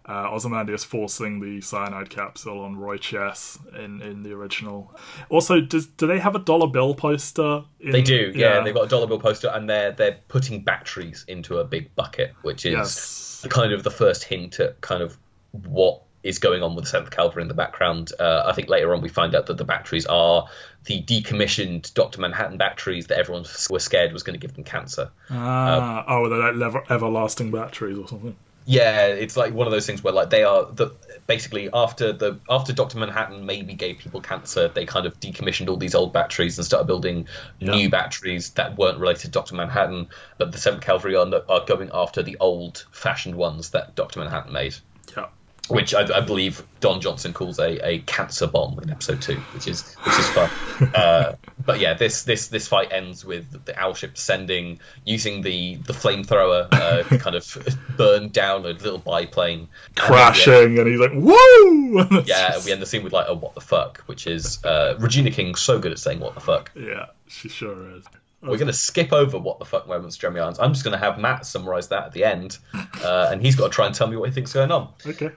uh, Ozymandias forcing the cyanide capsule on Roy Chess in, in the original. Also, does do they have a dollar bill poster? In, They do, yeah, They've got a dollar bill poster, and they're they're putting batteries into a big bucket, which is Yes. kind of the first hint at kind of what is going on with the Seventh Cavalry in the background. Uh, I think later on we find out that the batteries are the decommissioned Doctor Manhattan batteries that everyone was scared was going to give them cancer. Ah, oh, they're like lever- everlasting batteries or something. Yeah, it's like one of those things where like they are the basically after the after Doctor Manhattan maybe gave people cancer, they kind of decommissioned all these old batteries and started building new batteries that weren't related to Doctor Manhattan. But the Seventh Cavalry are, are going after the old fashioned ones that Doctor Manhattan made, Yeah. Which I, I believe Don Johnson calls a, a cancer bomb in episode two, which is which is fun. uh, but yeah, this this this fight ends with the owl ship descending using the the flamethrower uh, to kind of burn down a little biplane, And end- Crashing, and he's like, "Whoa!" yeah, we end the scene with like a what the fuck, which is uh, Regina King so good at saying what the fuck. yeah, she sure is. We're going to skip over what the fuck moments, Jeremy Irons. I'm just going to have Matt summarize that at the end, uh, and he's got to try and tell me what he thinks is going on. Okay.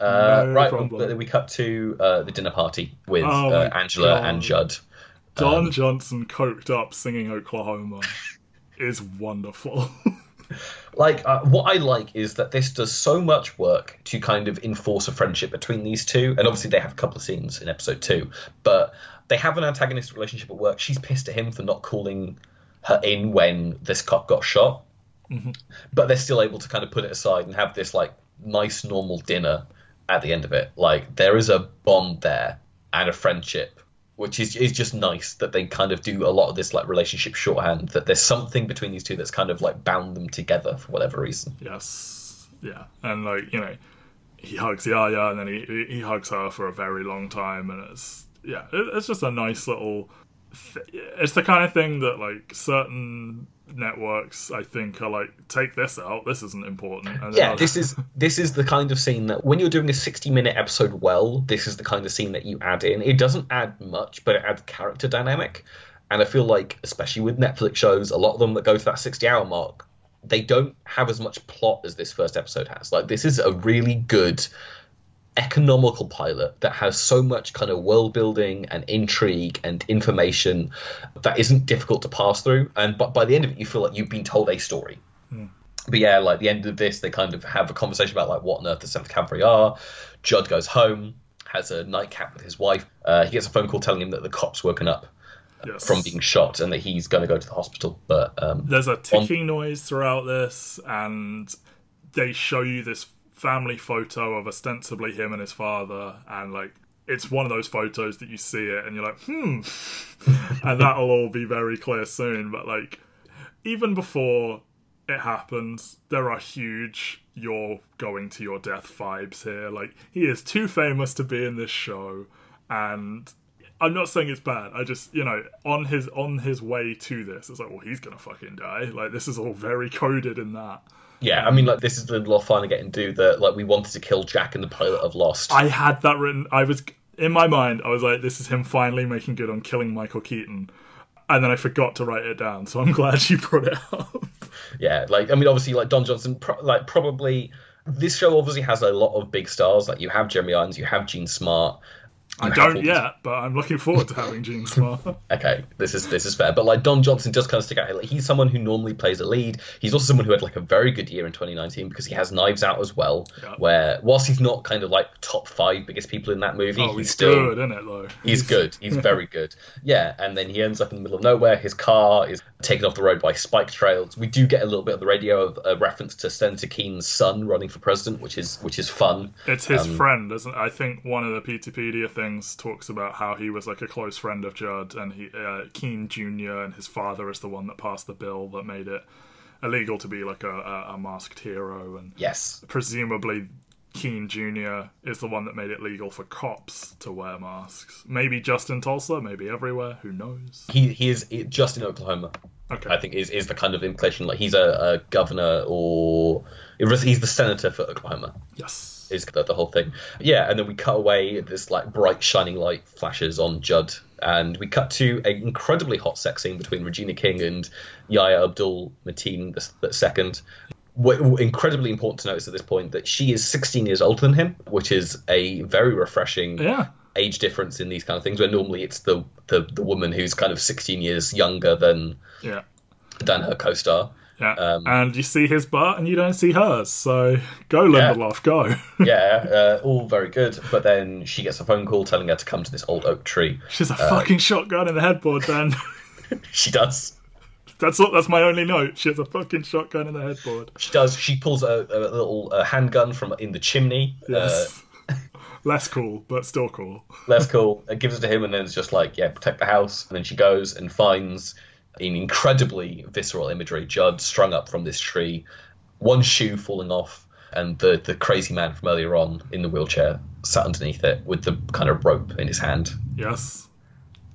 Uh, No right, problem. we cut to uh, the dinner party with Oh uh, Angela God. and Judd. Don Johnson coked up singing Oklahoma is wonderful. Like, uh, what I like is that this does so much work to kind of enforce a friendship between these two, and obviously they have a couple of scenes in episode two, but they have an antagonistic relationship at work. She's pissed at him for not calling her in when this cop got shot, but they're still able to kind of put it aside and have this like nice normal dinner at the end of it. Like there is a bond there and a friendship, which is is just nice that they kind of do a lot of this like relationship shorthand. That there's something between these two that's kind of like bound them together for whatever reason. yes. Yeah. And, like, you know, he hugs Yaya and then he, he- hugs her for a very long time. And it's, yeah, it's just a nice little. Th- it's the kind of thing that, like, certain networks, I think, are like, take this out. This isn't important. Yeah, this is this is the kind of scene that when you're doing a 60 minute episode well, this is the kind of scene that you add in. It doesn't add much, but it adds character dynamic. And I feel like, especially with Netflix shows, a lot of them that go to that 60 hour mark, they don't have as much plot as this first episode has. Like, this is a really good economical pilot that has so much kind of world building and intrigue and information that isn't difficult to pass through. And but by the end of it, you feel like you've been told a story. But yeah, like the end of this, they kind of have a conversation about like what on earth the Seventh Cavalry are. Judd goes home, has a nightcap with his wife. Uh, he gets a phone call telling him that the cops woken up Yes. from being shot and that he's going to go to the hospital. But um, There's a ticking noise throughout this, and they show you this family photo of ostensibly him and his father, and like it's one of those photos that you see it and you're like, hmm, and that'll all be very clear soon. But like, even before it happens, there are huge "you're going to your death" vibes here. Like, he is too famous to be in this show, and I'm not saying it's bad. I just, you know, on his on his way to this, it's like, well, he's gonna fucking die. Like, this is all very coded in that. Yeah, I mean, like this is Lindelof finally getting to do that. Like we wanted to kill Jack in the pilot of Lost. I had that written. I was in my mind. I was like, this is him finally making good on killing Michael Keaton, and then I forgot to write it down. So I'm glad you brought it up. Yeah, like I mean, obviously, like Don Johnson, pro- like probably this show obviously has a lot of big stars. Like you have Jeremy Irons, you have Jean Smart. I don't yet, but I'm looking forward to having Jean Smart. Okay, this is this is fair, but like Don Johnson does kind of stick out. Like he's someone who normally plays a lead. He's also someone who had like a very good year in 2019 because he has Knives Out as well. Yeah. Where whilst he's not kind of like top five biggest people in that movie, oh, he's, he's still good, isn't it? Though He's good. He's very good. Yeah, and then he ends up in the middle of nowhere. His car is taken off the road by spike trails. We do get a little bit of the radio of a reference to Senator Keene's son running for president, which is which is fun. It's his Um, friend, isn't it? I think one of the Peteypedia things talks about how he was like a close friend of Judd, and he uh, Keene Jr. and his father is the one that passed the bill that made it illegal to be like a, a, a masked hero, and Yes. presumably Keene Jr. is the one that made it legal for cops to wear masks. Maybe just in Tulsa, maybe everywhere. Who knows? He he is just in Oklahoma. Okay. I think is is the kind of implication. Like he's a, a governor or he's the senator for Oklahoma. yes. is the, the whole thing. Yeah, and then we cut away. This like bright shining light flashes on Judd, and we cut to an incredibly hot sex scene between Regina King and Yahya Abdul Mateen the, the second. Incredibly important to notice at this point that she is 16 years older than him, which is a very refreshing Yeah. age difference in these kind of things. Where normally it's the, the the woman who's kind of 16 years younger than Yeah. than her co-star. Yeah. Um, and you see his butt and you don't see hers. So go, Yeah. Lindelof, go. Yeah, uh, all very good. But then she gets a phone call telling her to come to this old oak tree. She's a fucking shotgun in the headboard, then. She does. That's all, that's my only note. She has a fucking shotgun in the headboard. She does. She pulls a, a little uh handgun from in the chimney. Yes. Less cool, but still cool. Less cool. It gives it to him, and then it's just like, yeah, protect the house. And then she goes and finds in incredibly visceral imagery Judd strung up from this tree, one shoe falling off, and the the crazy man from earlier on in the wheelchair sat underneath it with the kind of rope in his hand. Yes.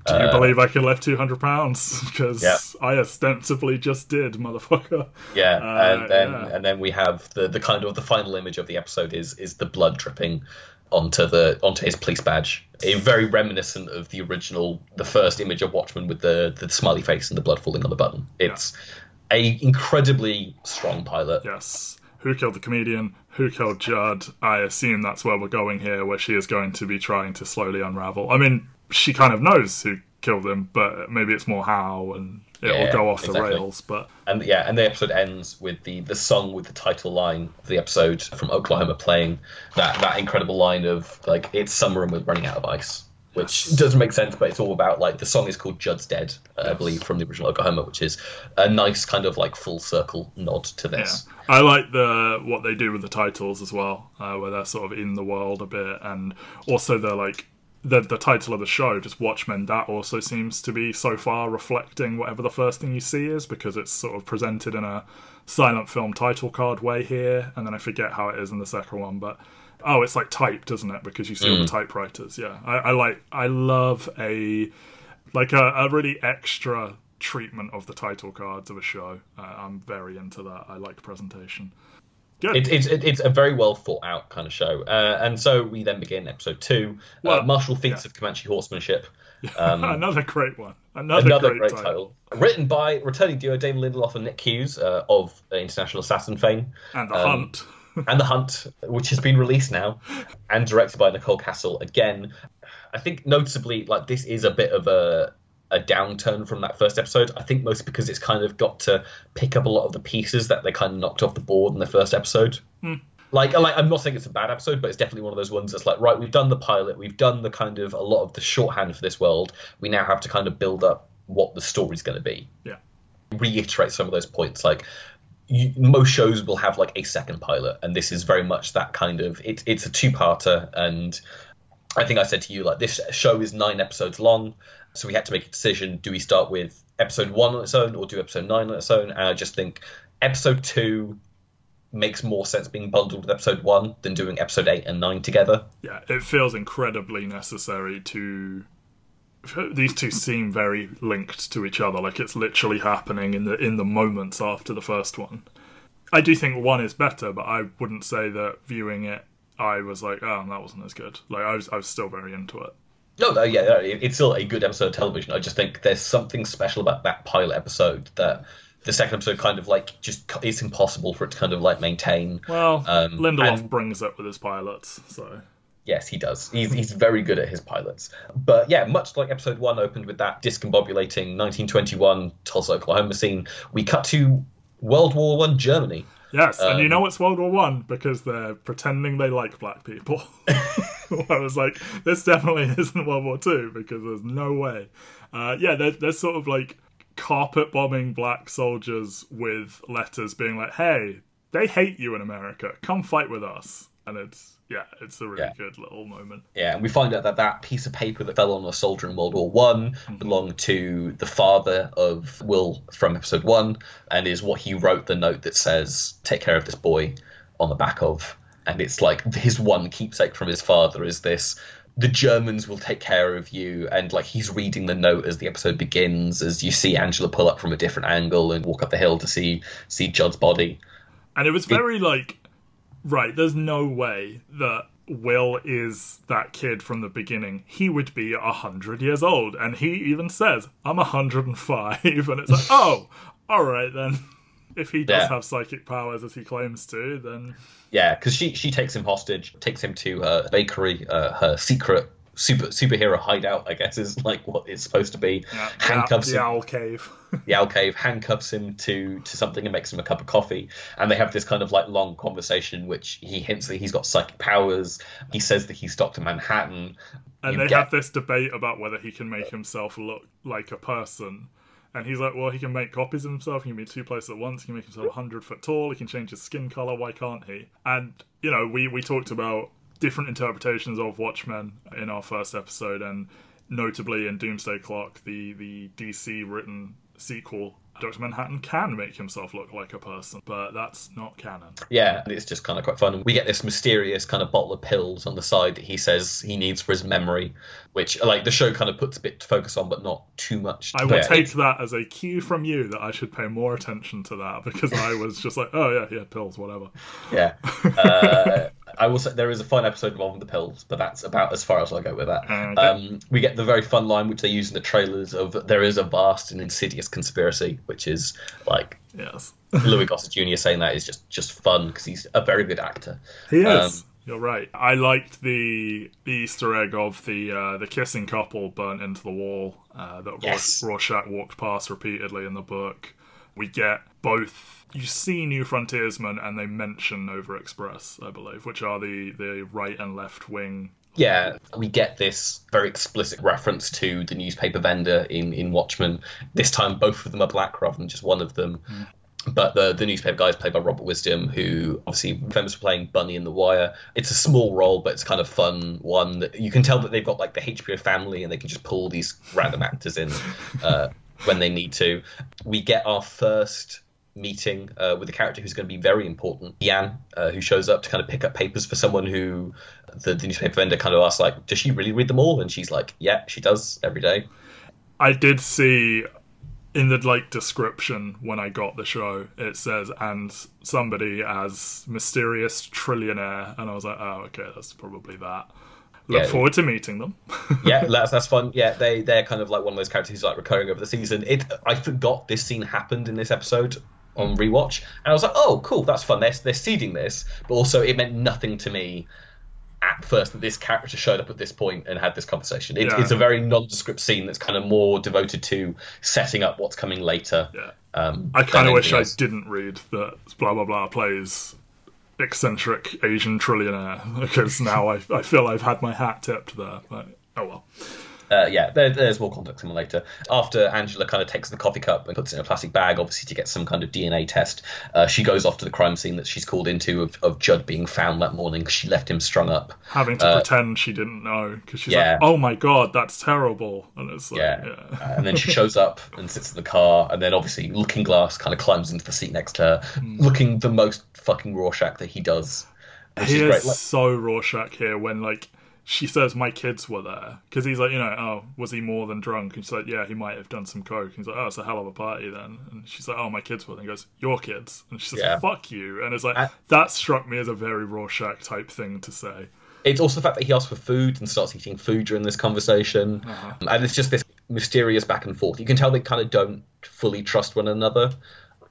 Do you believe I can lift 200 pounds? Because Yeah. I ostensibly just did, motherfucker. Yeah, Uh, and then yeah. and then we have the the kind of the final image of the episode is is the blood dripping onto the onto his police badge. A very reminiscent of the original, the first image of Watchmen with the the smiley face and the blood falling on the button. It's a incredibly strong pilot. Yes. Who killed the comedian? Who killed Judd? I assume that's where we're going here, where she is going to be trying to slowly unravel. I mean, she kind of knows who killed him, but maybe it's more how, and it will Yeah, go off the rails. But And yeah, and the episode ends with the the song with the title line of the episode from Oklahoma playing that that incredible line of like it's summer and we're running out of ice. Which Yes. doesn't make sense, but it's all about like the song is called Judd's Dead, uh, I believe, from the original Oklahoma, which is a nice kind of like full circle nod to yeah, this. I like the what they do with the titles as well, uh, where they're sort of in the world a bit, and also they're like the the title of the show, just Watchmen. That also seems to be so far reflecting whatever the first thing you see is, because it's sort of presented in a silent film title card way here, and then I forget how it is in the second one, but. Oh, it's like typed, isn't it? Because you see all the typewriters. Yeah, I, I like. I love a like a, a really extra treatment of the title cards of a show. Uh, I'm very into that. I like presentation. Good. It, it's it, it's a very well thought out kind of show, uh, and so we then begin episode two. Well, uh, Martial feats yeah. of Comanche horsemanship. another great one. Another, Another great, great, title. Written by returning duo Damon Lindelof and Nick Cuse uh, of uh, International Assassin fame. And the Um, hunt. and The Hunt, which has been released now, and directed by Nicole Kassell. Again, I think noticeably, like this is a bit of a a downturn from that first episode. I think mostly because it's kind of got to pick up a lot of the pieces that they kind of knocked off the board in the first episode. Hmm. Like, like I'm not saying it's a bad episode, but it's definitely one of those ones that's like, right, we've done the pilot, we've done the kind of a lot of the shorthand for this world. We now have to kind of build up what the story's going to be. Yeah. Reiterate some of those points, like. You, most shows will have like a second pilot, and this is very much that kind of. It's it's a two-parter, and I think I said to you like this show is nine episodes long, so we had to make a decision: do we start with episode one on its own, or do episode nine on its own? And I just think episode two makes more sense being bundled with episode one than doing episode eight and nine together. Yeah, it feels incredibly necessary to. These two seem very linked to each other, like it's literally happening in the in the moments after the first one. I do think one is better, but I wouldn't say that viewing it, I was like, oh, that wasn't as good. Like I was, I was still very into it. No, no, yeah, no, it's still a good episode of television. I just think there's something special about that pilot episode that the second episode kind of like just it's impossible for it to kind of like maintain. Well, Um, Lindelof and- brings it with his pilots, so Yes, he does. He's, he's very good at his pilots. But yeah, much like episode one opened with that discombobulating 1921 Tulsa, Oklahoma scene, we cut to World War One Germany. Yes, and you Um, know it's World War One because they're pretending they like black people. I was like, this definitely isn't World War Two because there's no way. Uh, yeah, they're, they're sort of like carpet bombing black soldiers with letters being like, "Hey, they hate you in America. Come fight with us." And it's yeah, it's a really Yeah. good little moment. Yeah, and we find out that that piece of paper that fell on a soldier in World War One mm-hmm. belonged to the father of Will from episode one, and is what he wrote the note that says "Take care of this boy" on the back of, and it's like his one keepsake from his father is this. The Germans will take care of you, and like he's reading the note as the episode begins, as you see Angela pull up from a different angle and walk up the hill to see see Judd's body. And it was very like, right, there's no way that Will is that kid from the beginning. He would be a hundred years old. And he even says, I'm a hundred and five. And it's like, oh, alright then. If he does Yeah. have psychic powers as he claims to, then Yeah, because she she takes him hostage, takes him to her bakery, uh, her secret super superhero hideout. I guess is like what it's supposed to be. yeah, handcuffs the, the him, owl cave. the owl cave, handcuffs him to to something and makes him a cup of coffee. And they have this kind of like long conversation, which he hints that he's got psychic powers. He says that he's Doctor Manhattan. and they get- have this debate about whether he can make himself look like a person. And he's like, well, he can make copies of himself. He can be two places at once. He can make himself 100 foot tall. He can change his skin color. Why can't he? And, you know, we, we talked about different interpretations of Watchmen in our first episode. And notably in Doomsday Clock, the, the DC written sequel, Dr. Manhattan can make himself look like a person. But that's not canon. Yeah, and it's just kind of quite fun. We get this mysterious kind of bottle of pills on the side that he says he needs for his memory, which like the show kind of puts a bit to focus on, but not too much. I will yeah, take that as a cue from you that I should pay more attention to that because I was just like, oh yeah, yeah, pills, whatever. Yeah. Uh, I will say there is a fun episode involving the pills, but that's about as far as I'll go with that. Okay. Um, we get the very fun line which they use in the trailers of there is a vast and insidious conspiracy, which is like Yes, Louis Gossett Jr. saying that is just just fun because he's a very good actor. he is. Um, You're right. I liked the, the Easter egg of the uh, the kissing couple burnt into the wall uh, that Yes. Rorschach walked past repeatedly in the book. We get both. You see New Frontiersmen, and they mention Nova Express, I believe, which are the, the right and left wing Yeah, we get this very explicit reference to the newspaper vendor in, in Watchmen. This time, both of them are black rather than just one of them. But the the newspaper guy is played by Robert Wisdom, who obviously famous for playing Bunny in The Wire. It's a small role, but it's kind of fun one. You can tell that they've got like the HBO family, and they can just pull these random actors in uh, when they need to. We get our first meeting uh, with a character who's going to be very important, Yan, uh, who shows up to kind of pick up papers for someone who the, the newspaper vendor kind of asks, like, does she really read them all? And she's like, yeah, she does every day. I did see in the like description when I got the show, it says and somebody as mysterious trillionaire, and I was like, oh, okay, that's probably that. Look Yeah. forward to meeting them. yeah, that's that's fun. Yeah, they they're kind of like one of those characters who's like recurring over the season. It I forgot this scene happened in this episode on rewatch, and I was like, oh, cool, that's fun. They're they're seeding this, but also it meant nothing to me at first that this character showed up at this point and had this conversation. It, Yeah. It's a very nondescript scene that's kind of more devoted to setting up what's coming later. Yeah. Um, I kind of wish anything I didn't read that blah blah blah plays eccentric Asian trillionaire because now I, I feel I've had my hat tipped there. But, oh well. Uh, yeah, there, there's more context in later. After Angela kind of takes the coffee cup and puts it in a plastic bag, obviously to get some kind of DNA test, uh, she goes off to the crime scene that she's called into of, of Judd being found that morning 'cause she left him strung up. Having to pretend she didn't know because she's yeah. like, "Oh my god, that's terrible," and it's like, Yeah. yeah. Uh, and then she shows up and sits in the car, and then obviously Looking Glass kind of climbs into the seat next to her, looking the most fucking Rorschach that he does. Which he is is great. Like, so Rorschach here when like she says my kids were there. Because he's like you know oh was he more than drunk? And she's like yeah he might have done some coke. And he's like oh it's a hell of a party then. And she's like oh my kids were there. And he goes your kids? And she says Yeah. fuck you. And it's like I- that struck me as a very Rorschach type thing to say. It's also the fact that he asks for food and starts eating food during this conversation, and it's just this mysterious back and forth. You can tell they kind of don't fully trust one another,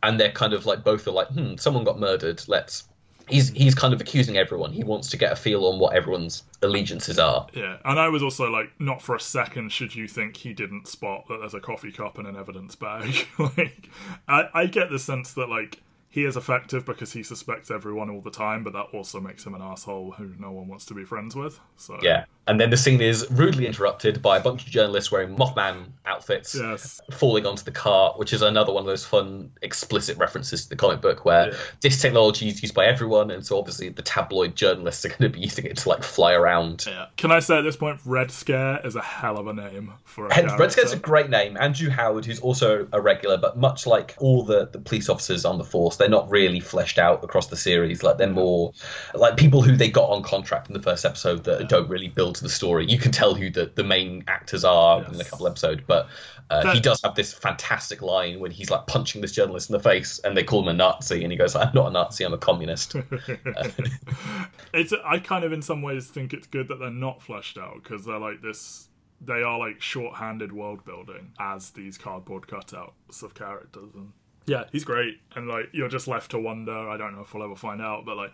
and they're kind of like both are like, hmm, someone got murdered. Let's. He's he's kind of accusing everyone. He wants to get a feel on what everyone's allegiances are. yeah and I was also like not for a second should you think he didn't spot that there's a coffee cup and an evidence bag like I, I get the sense that like he is effective because he suspects everyone all the time, but that also makes him an asshole who no one wants to be friends with. So Yeah, and then the scene is rudely interrupted by a bunch of journalists wearing Mothman outfits. Yes. falling onto the car, which is another one of those fun explicit references to the comic book where Yeah. this technology is used by everyone, and so obviously the tabloid journalists are going to be using it to like fly around. Yeah. Can I say at this point, Red Scare is a hell of a name for a And. Red Scare's a great name. Andrew Howard, who's also a regular, but much like all the, the police officers on the force, they're not really fleshed out across the series. Like they're more like people who they got on contract in the first episode that don't really build to the story. You can tell who the, the main actors are in a couple episodes, but uh, That- he does have this fantastic line when he's like punching this journalist in the face, and they call him a Nazi, and he goes, "I'm not a Nazi, I'm a communist." it's I kind of in some ways think it's good that they're not fleshed out because they're like this. They are like short-handed world building as these cardboard cutouts of characters, and yeah, he's great. And like you're just left to wonder. I don't know if we'll ever find out, but like.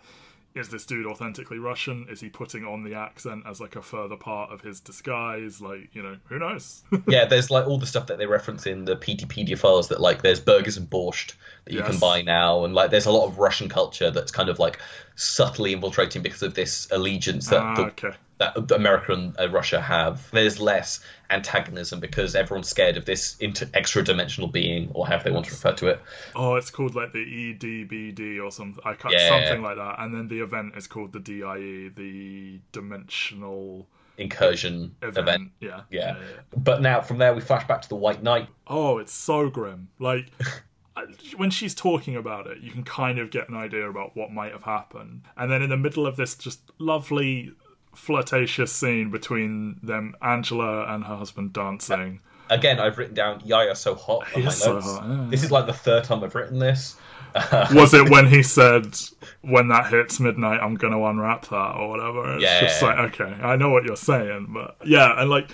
Is this dude authentically Russian? Is he putting on the accent as like a further part of his disguise? Like, you know, who knows? yeah, there's like all the stuff that they reference in the Peteypedia files that like there's burgers and borscht that you Yes. can buy now, and like there's a lot of Russian culture that's kind of like subtly infiltrating because of this allegiance that Ah, the, okay. That America and uh, Russia have. There's less antagonism because everyone's scared of this inter- extra dimensional being, or however they want to refer to it. Oh, it's called like the EDBD or something. I can't, Yeah. something like that. And then the event is called the DIE, the Dimensional Incursion Event. event. Yeah. Yeah. But now from there we flash back to the White Night. Oh, it's so grim. Like when she's talking about it, you can kind of get an idea about what might have happened. And then in the middle of this just lovely flirtatious scene between them, Angela and her husband dancing. Again, I've written down Yaya so hot on He my is so hot, yeah. This is like the third time I've written this. Was it when he said, "When that hits midnight, I'm gonna unwrap that" or whatever? It's Yeah. just like, okay, I know what you're saying, but yeah, and like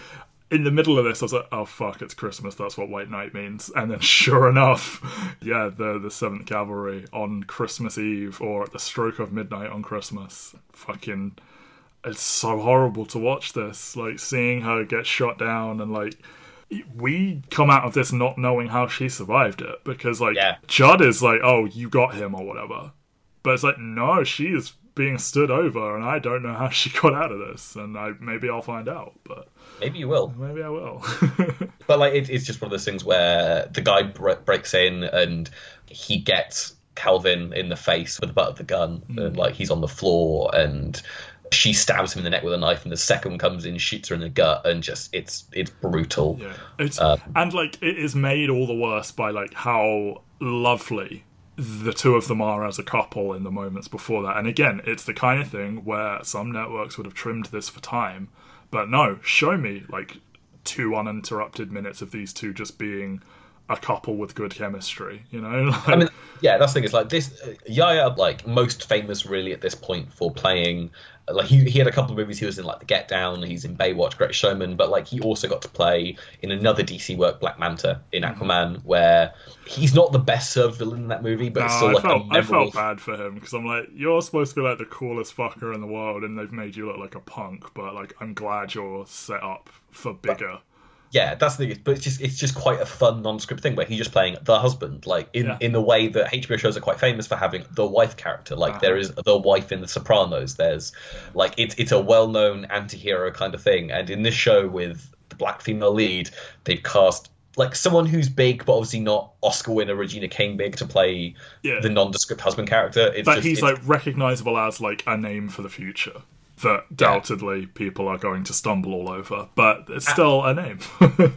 in the middle of this, I was like, "Oh fuck, it's Christmas. That's what White Night means." And then, sure enough, yeah, the the Seventh Cavalry on Christmas Eve or at the stroke of midnight on Christmas. Fucking, it's so horrible to watch this. Like seeing her get shot down and like we come out of this not knowing how she survived it because like Yeah. Judd is like, oh, you got him or whatever, but it's like no, she is being stood over, and I don't know how she got out of this, and I maybe I'll find out, but Maybe you will. maybe I will. But like, it, it's just one of those things where the guy bre- breaks in and he gets Calvin in the face with the butt of the gun, and mm. like he's on the floor, and she stabs him in the neck with a knife, and the second one comes in, shoots her in the gut, and just it's it's brutal. Yeah, it's Um, and like it is made all the worse by like how lovely the two of them are as a couple in the moments before that. And again, it's the kind of thing where some networks would have trimmed this for time, but no, show me like two uninterrupted minutes of these two just being a couple with good chemistry. You know, like, I mean, yeah, that's the thing. It's like this. Uh, Yaya, like most famous, really at this point for playing. Like he, he had a couple of movies. He was in like The Get Down. He's in Baywatch, Great Showman. But like he also got to play in another DC work, Black Manta, in Mm-hmm. Aquaman, where he's not the best served villain in that movie, but it's No, still I like felt a I memorable. felt bad for him because I'm like, you're supposed to be like the coolest fucker in the world, and they've made you look like a punk. But like, I'm glad you're set up for bigger. Yeah, that's the thing, but it's just it's just quite a fun non-script thing where he's just playing the husband, like in, Yeah. in the way that HBO shows are quite famous for having the wife character. Like Uh-huh. there is the wife in The Sopranos. There's like it's it's a well known anti-hero kind of thing. And in this show with the black female lead, they've cast like someone who's big but obviously not Oscar winner Regina King big to play Yeah. the nondescript husband character. It's but just, he's it's- like recognizable as like a name for the future that doubtedly people are going to stumble all over, but it's ah. still a name.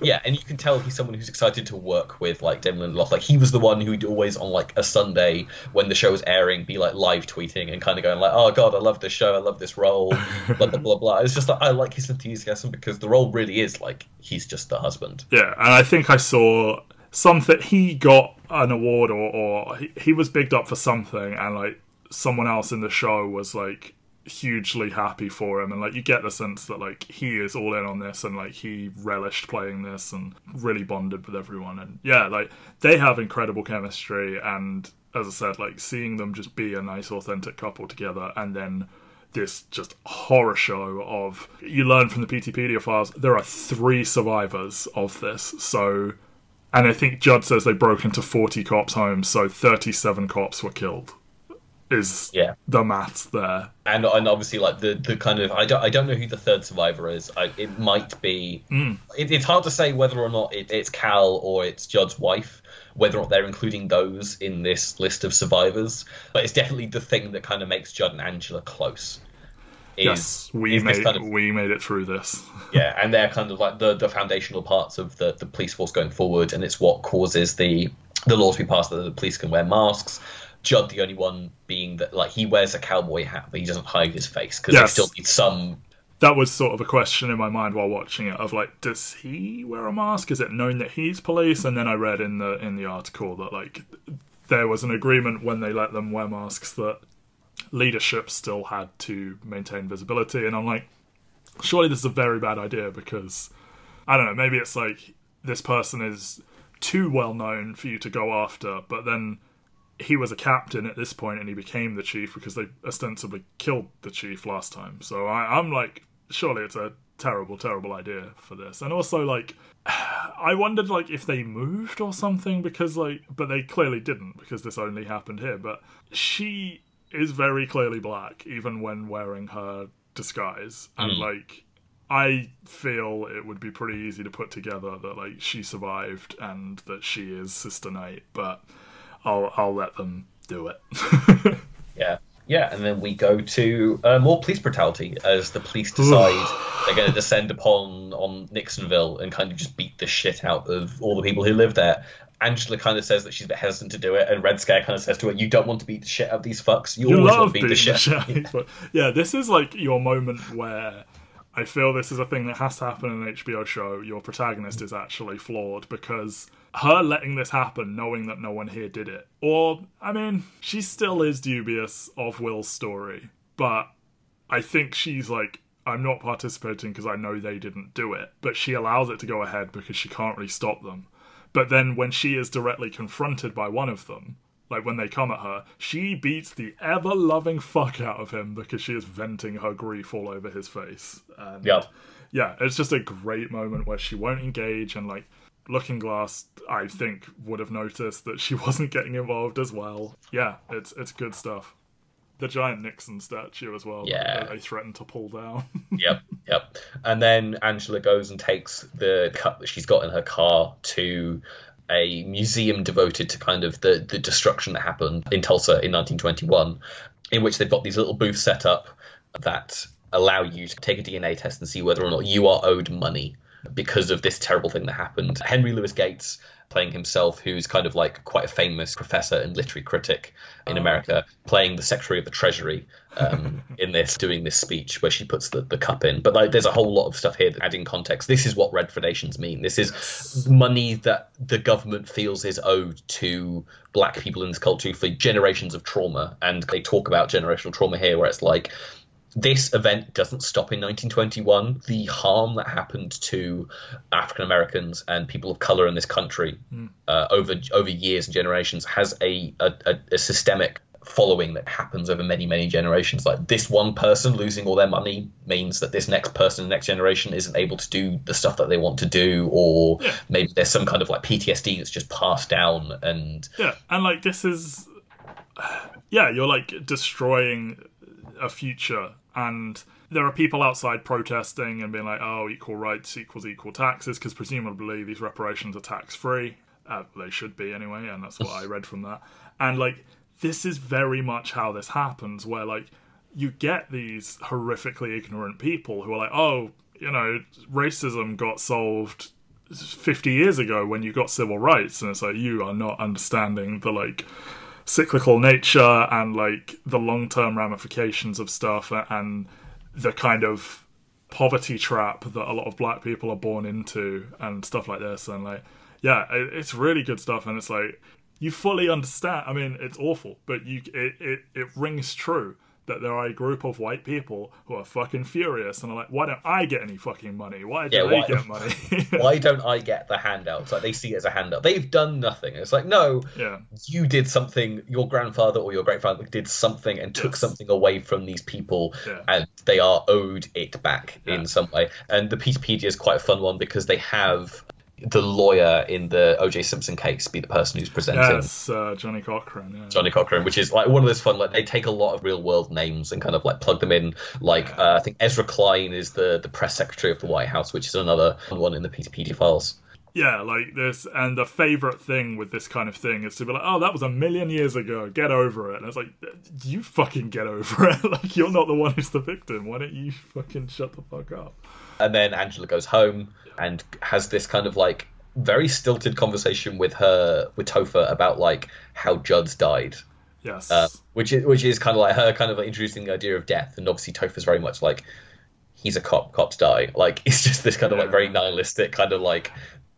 Yeah, and you can tell he's someone who's excited to work with like Damon Lindelof. Like he was the one who'd always on like a Sunday when the show was airing be like live tweeting and kind of going like, "Oh God, I love this show. I love this role." blah blah blah blah. It's just like I like his enthusiasm because the role really is like he's just the husband. Yeah, and I think I saw something. He got an award, or, or he, he was bigged up for something, and like someone else in the show was like hugely happy for him, and like you get the sense that like he is all in on this, and like he relished playing this, and really bonded with everyone, and yeah, like they have incredible chemistry, and as I said, like seeing them just be a nice, authentic couple together, and then this just horror show of you learn from the Peteypedia files there are three survivors of this. So and I think Judd says they broke into 40 cops homes so 37 cops were killed is Yeah. the maths there And and obviously like the the kind of I don't I don't know who the third survivor is. I, it might be. Hmm. It, it's hard to say whether or not it, it's Cal or it's Judd's wife. Whether or not they're including those in this list of survivors, but it's definitely the thing that kind of makes Judd and Angela close. Is, yes we made kind of we made it through this yeah, and they're kind of like the, the foundational parts of the, the police force going forward, and it's what causes the the law to be passed that the police can wear masks. Judd, the only one being that like he wears a cowboy hat, but he doesn't hide his face because Yes. they still need some. that was sort of a question in my mind while watching it of like does he wear a mask is it known that he's police and then i read in the in the article that like there was an agreement when they let them wear masks that leadership still had to maintain visibility and i'm like surely this is a very bad idea because i don't know maybe it's like this person is too well known for you to go after but then he was a captain at this point and he became the chief because they ostensibly killed the chief last time. So I, I'm like, surely it's a terrible, terrible idea for this. And also, like, I wondered like if they moved or something because like, but they clearly didn't because this only happened here. But she is very clearly black even when wearing her disguise, and hmm. like. I feel it would be pretty easy to put together that like she survived and that she is Sister Night, but I'll I'll let them do it. Yeah, yeah, and then we go to uh, more police brutality as the police decide they're going to descend upon on Nixonville and kind of just beat the shit out of all the people who live there. Angela kind of says that she's a bit hesitant to do it, and Red Scare kind of says to her, "You don't want to beat the shit out of these fucks. You, you always want to beat the the shit." shit. out of these folk. yeah, this is like your moment where I feel this is a thing that has to happen in an HBO show. Your protagonist is actually flawed because her letting this happen, knowing that no one here did it, or I mean, she still is dubious of Will's story, but I think she's like. I'm not participating because I know they didn't do it, but she allows it to go ahead because she can't really stop them. But then when she is directly confronted by one of them, like when they come at her, she beats the ever loving fuck out of him because she is venting her grief all over his face. And Yeah. yeah, it's just a great moment where she won't engage and like Looking Glass, I think, would have noticed that she wasn't getting involved as well. Yeah, it's it's good stuff. The giant Nixon statue as well. Yeah. they threatened to pull down. yep, yep. And then Angela goes and takes the cut that she's got in her car to a museum devoted to kind of the, the destruction that happened in Tulsa in 1921, in which they've got these little booths set up that allow you to take a DNA test and see whether or not you are owed money because of this terrible thing that happened. Henry Louis Gates playing himself, who's kind of like quite a famous professor and literary critic in America, playing the Secretary of the Treasury um, in this, doing this speech where she puts the, the cup in. But like, there's a whole lot of stuff here that adding context. This is what Redfordations mean. This is money that the government feels is owed to black people in this culture for generations of trauma. And they talk about generational trauma here, where it's like, this event doesn't stop in 1921. The harm that happened to African Americans and people of color in this country uh, over over years and generations has a, a, a- a systemic following that happens over many many generations like this one person losing all their money means that this next person the next generation isn't able to do the stuff that they want to do or Yeah. maybe there's some kind of like ptsd that's just passed down and Yeah, and like this is, yeah, you're like destroying a future, and there are people outside protesting and being like, "Oh, equal rights equals equal taxes," because presumably these reparations are tax free. Uh, they should be anyway, and that's what I read from that. And like, this is very much how this happens, where like you get these horrifically ignorant people who are like, "Oh, you know, racism got solved 50 years ago when you got civil rights and it's like you are not understanding the like cyclical nature and like the long-term ramifications of stuff and the kind of poverty trap that a lot of black people are born into and stuff like this. And like yeah it, it's really good stuff. And it's like you fully understand i mean it's awful but you it, it, it rings true that there are a group of white people who are fucking furious and are like why don't i get any fucking money? Why do Yeah, why- get money? why don't i get the handouts? Like they see it as a handout. They've done nothing. It's like no yeah. you did something your grandfather or your great father did something and took Yes. something away from these people Yeah. and they are owed it back Yeah. in some way. And the Peteypedia is quite a fun one because they have the lawyer in the oj simpson case be the person who's presenting Yes, uh, Johnnie Cochran. Yeah. Johnnie Cochran, which is like one of those fun. Like they take a lot of real world names and kind of like plug them in. Like uh, I think Ezra Klein is the the press secretary of the White House, which is another one in the Peteypedia files. Yeah, like this. And the favorite thing with this kind of thing is to be like, oh, that was a million years ago. Get over it. And it's like, you fucking get over it. like, you're not the one who's the victim. Why don't you fucking shut the fuck up? And then Angela goes home and has this kind of like very stilted conversation with her with Topher about like how Judd's died. Yes. uh, which is which is kind of like her kind of like introducing the idea of death, and obviously Topher's very much like he's a cop, cops die. Like it's just this kind of like very nihilistic kind of like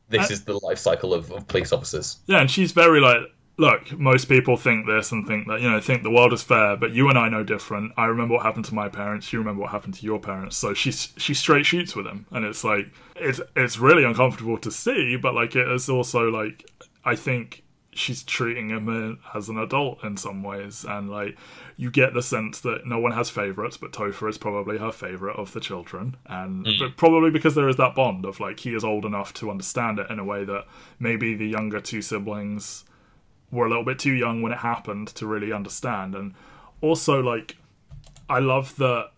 this Uh, is the life cycle of, of police officers. Yeah, and she's very like, look, most people think this and think that, you know, think the world is fair, but you and I know different. I remember what happened to my parents, you remember what happened to your parents. So she's she straight shoots with him. And it's like it's it's really uncomfortable to see, but like it is also like I think she's treating him as an adult in some ways and like you get the sense that no one has favorites but Topher is probably her favorite of the children and hmm. but probably because there is that bond of like he is old enough to understand it in a way that maybe the younger two siblings were a little bit too young when it happened to really understand. And also like I love that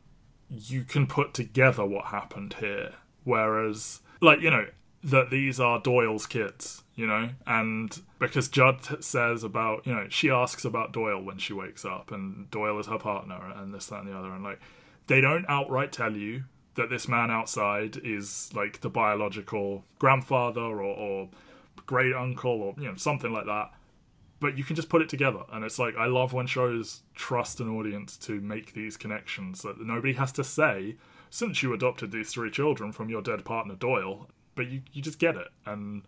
you can put together what happened here. Whereas like you know that these are Doyle's kids you know? And because Judd says about you know she asks about Doyle when she wakes up and Doyle is her partner and this that and the other. And like they don't outright tell you that this man outside is like the biological grandfather or, or great uncle or you know something like that but you can just put it together and it's like i love when shows trust an audience to make these connections that nobody has to say since you adopted these three children from your dead partner doyle but you, you just get it and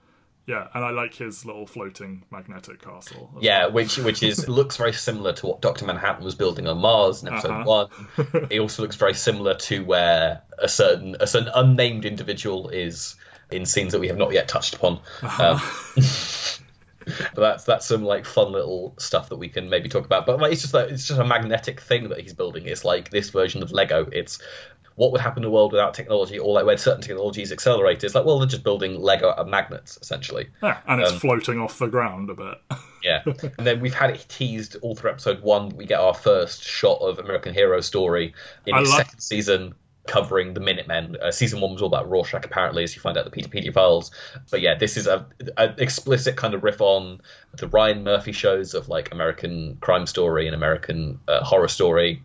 yeah and i like his little floating magnetic castle Yeah, well. which which is looks very similar to what Doctor Manhattan was building on Mars in episode Uh-huh. one. It also looks very similar to where a certain a certain unnamed individual is in scenes that we have not yet touched upon. Um, but that's that's some like fun little stuff that we can maybe talk about. But like, it's just like it's just a magnetic thing that he's building. It's like this version of Lego. It's what would happen in a world without technology, or like where certain technologies accelerate. It's like well, they're just building Lego magnets essentially. yeah, and it's um, floating off the ground a bit Yeah, and then we've had it teased all through episode one. We get our first shot of American Hero story in I its love- second season, covering the Minutemen. Uh, season one was all about Rorschach, apparently, as you find out the Peteypedia files. But yeah, this is a, an explicit kind of riff on the Ryan Murphy shows of like American Crime Story and American uh, Horror Story.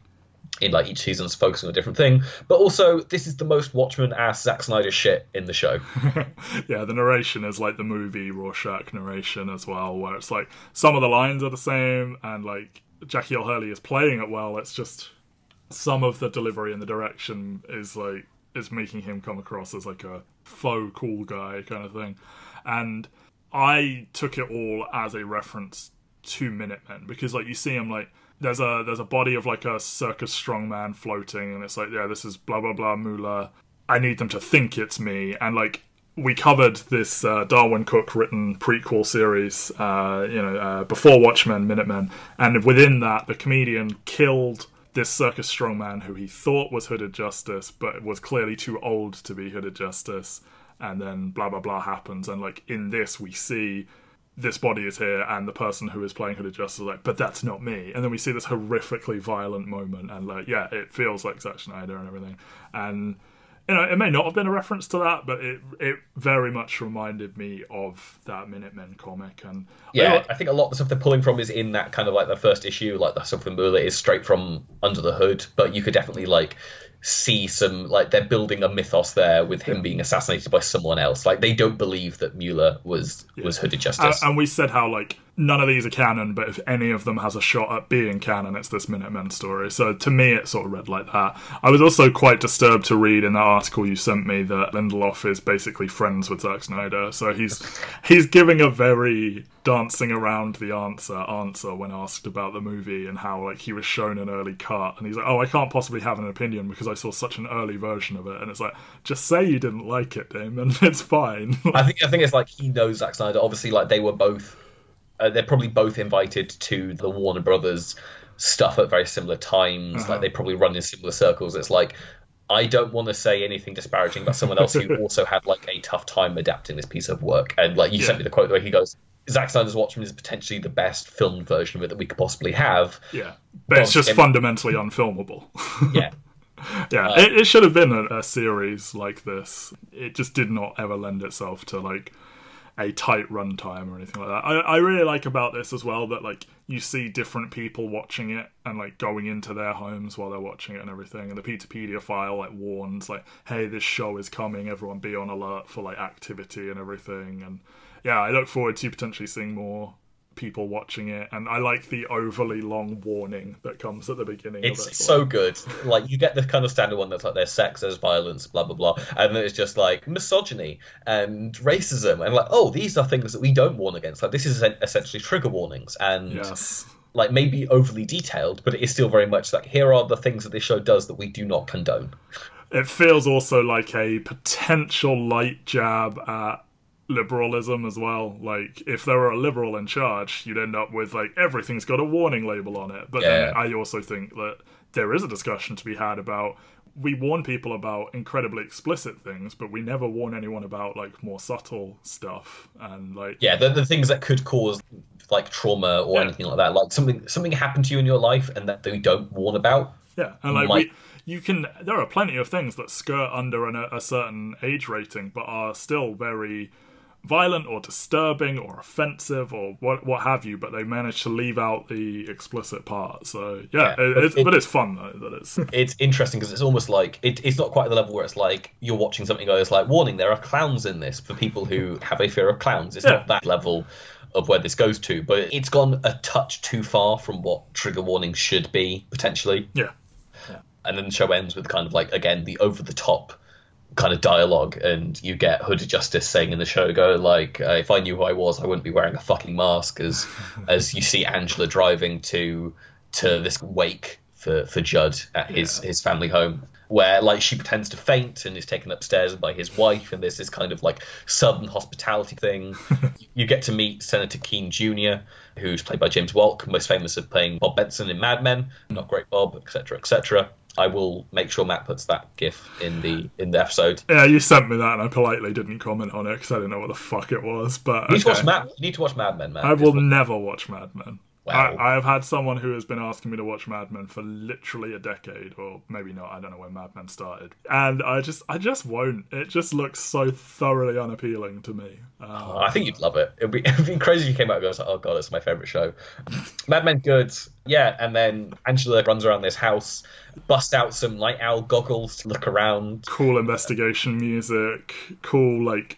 In like each season's focusing on a different thing, but also this is the most Watchmen ass Zack Snyder shit in the show. yeah, the narration is like the movie Rorschach narration as well, where it's like some of the lines are the same, and like Jackie Earle Haley is playing it well. It's just some of the delivery and the direction is like is making him come across as like a faux cool guy kind of thing, and I took it all as a reference to Minutemen because like you see him like there's a there's a body of like a circus strongman floating and it's like yeah this is blah blah blah moolah. I need them to think it's me. And like we covered this uh, Darwyn Cooke written prequel series, uh, you know, uh, before Watchmen, Minutemen, and within that, the comedian killed this circus strongman who he thought was Hooded Justice, but was clearly too old to be Hooded Justice. And then blah blah blah happens, and like in this, we see this body is here, and the person who is playing Hooded Justice is like, but that's not me. And then we see this horrifically violent moment, and like, yeah, it feels like Zack Snyder and everything. And you know, it may not have been a reference to that, but it it very much reminded me of that Minutemen comic. And Yeah, I think a lot of the stuff they're pulling from is in that kind of like the first issue, like the stuff with Mueller is straight from Under the Hood, but you could definitely like see some like they're building a mythos there with him being assassinated by someone else. Like they don't believe that Mueller was was Hooded and, Justice. and we said how like none of these are canon, but if any of them has a shot at being canon, it's this Minutemen story. So to me, it sort of read like that. I was also quite disturbed to read in that article you sent me that Lindelof is basically friends with Zack Snyder. So he's he's giving a very dancing around the answer answer when asked about the movie and how like he was shown an early cut and he's like oh i can't possibly have an opinion because i saw such an early version of it and it's like just say you didn't like it damon it's fine I think I think it's like he knows Zack Snyder. Obviously, like they were both, uh, they're probably both invited to the Warner Brothers stuff at very similar times. Uh-huh. Like they probably run in similar circles. It's like I don't want to say anything disparaging about someone else who also had like a tough time adapting this piece of work. And like you sent me the quote where he goes, "Zack Snyder's Watchmen is potentially the best filmed version of it that we could possibly have." yeah. But it's just fundamentally unfilmable. Yeah. yeah uh, it, it should have been a, a series like this. It just did not ever lend itself to like a tight runtime or anything like that. I, I really like about this as well that like you see different people watching it and like going into their homes while they're watching it and everything. And the Peteypedia file like warns like hey this show is coming. Everyone be on alert for like activity and everything. And yeah I look forward to potentially seeing more people watching it and I like the overly long warning that comes at the beginning It's of it so good. Like you get the kind of standard one that's like there's sex, there's violence, blah blah blah, and then it's just like misogyny and racism, and like oh these are things that we don't warn against. Like this is essentially trigger warnings, and yes like maybe overly detailed, but it is still very much like here are the things that this show does that we do not condone. it feels also like a potential light jab at liberalism as well. Like if there were a liberal in charge, you'd end up with like everything's got a warning label on it. But then Yeah. I also think that there is a discussion to be had about we warn people about incredibly explicit things, but we never warn anyone about like more subtle stuff and like Yeah, the, the things that could cause like trauma or Yeah. anything like that, like something something happened to you in your life and that we don't warn about. Yeah, and like might- we, you can. There are plenty of things that skirt under an, a certain age rating, but are still very violent or disturbing or offensive or what what have you. But they managed to leave out the explicit part. So yeah, Yeah, it, but it's, it- but it's fun though. That it's It's interesting because it's almost like it, it's not quite at the level where it's like you're watching something where it's like warning there are clowns in this for people who have a fear of clowns. It's Yeah. not that level of where this goes to, but it's gone a touch too far from what trigger warnings should be potentially. yeah. and then the show ends with kind of like again the over the top kind of dialogue and you get hooded justice saying in the show go like uh, if i knew who i was i wouldn't be wearing a fucking mask as as you see angela driving to to this wake for for judd at his his family home where like she pretends to faint and is taken upstairs by his wife and there's this kind of like southern hospitality thing. You get to meet senator keene jr who's played by james Wolk most famous for playing bob benson in mad men not great bob etc etc I will make sure Matt puts that GIF in the in the episode. Yeah, you sent me that, and I politely didn't comment on it because I didn't know what the fuck it was. But You need to watch Mad. You need to watch Mad Men, man. I will never watch Mad Men. Wow. I, I have had someone who has been asking me to watch Mad Men for literally a decade, or maybe not. I don't know when Mad Men started, and I just, I just won't. It just looks so thoroughly unappealing to me. Um, Oh, I think you'd love it. It'd be, it'd be crazy if you came out and goes, like, "Oh god, it's my favorite show." Mad Men, good, yeah. And then Angela runs around this house, busts out some Nite Owl goggles to look around. cool investigation music, cool like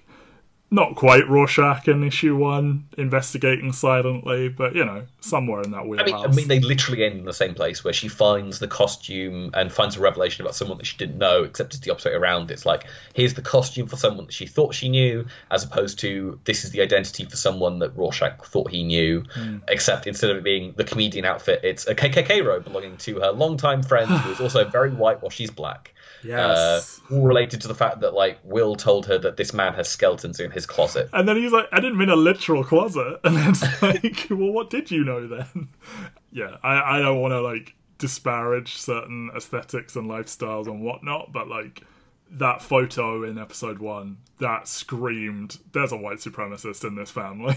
not quite Rorschach in issue one, investigating silently, but you know, somewhere in that I wheelhouse. mean, I mean, they literally end in the same place where she finds the costume and finds a revelation about someone that she didn't know, except it's the opposite around. It's like here's the costume for someone that she thought she knew, as opposed to this is the identity for someone that Rorschach thought he knew. Hmm. Except instead of it being the comedian outfit, it's a KKK robe belonging to her longtime friend who is also very white while she's black. Yes. Uh, all related to the fact that like Will told her that this man has skeletons in his closet. And then he's like, I didn't mean a literal closet. And then it's like, well, what did you know then? Yeah, I, I don't want to like disparage certain aesthetics and lifestyles and whatnot, but like that photo in episode one, that screamed, there's a white supremacist in this family.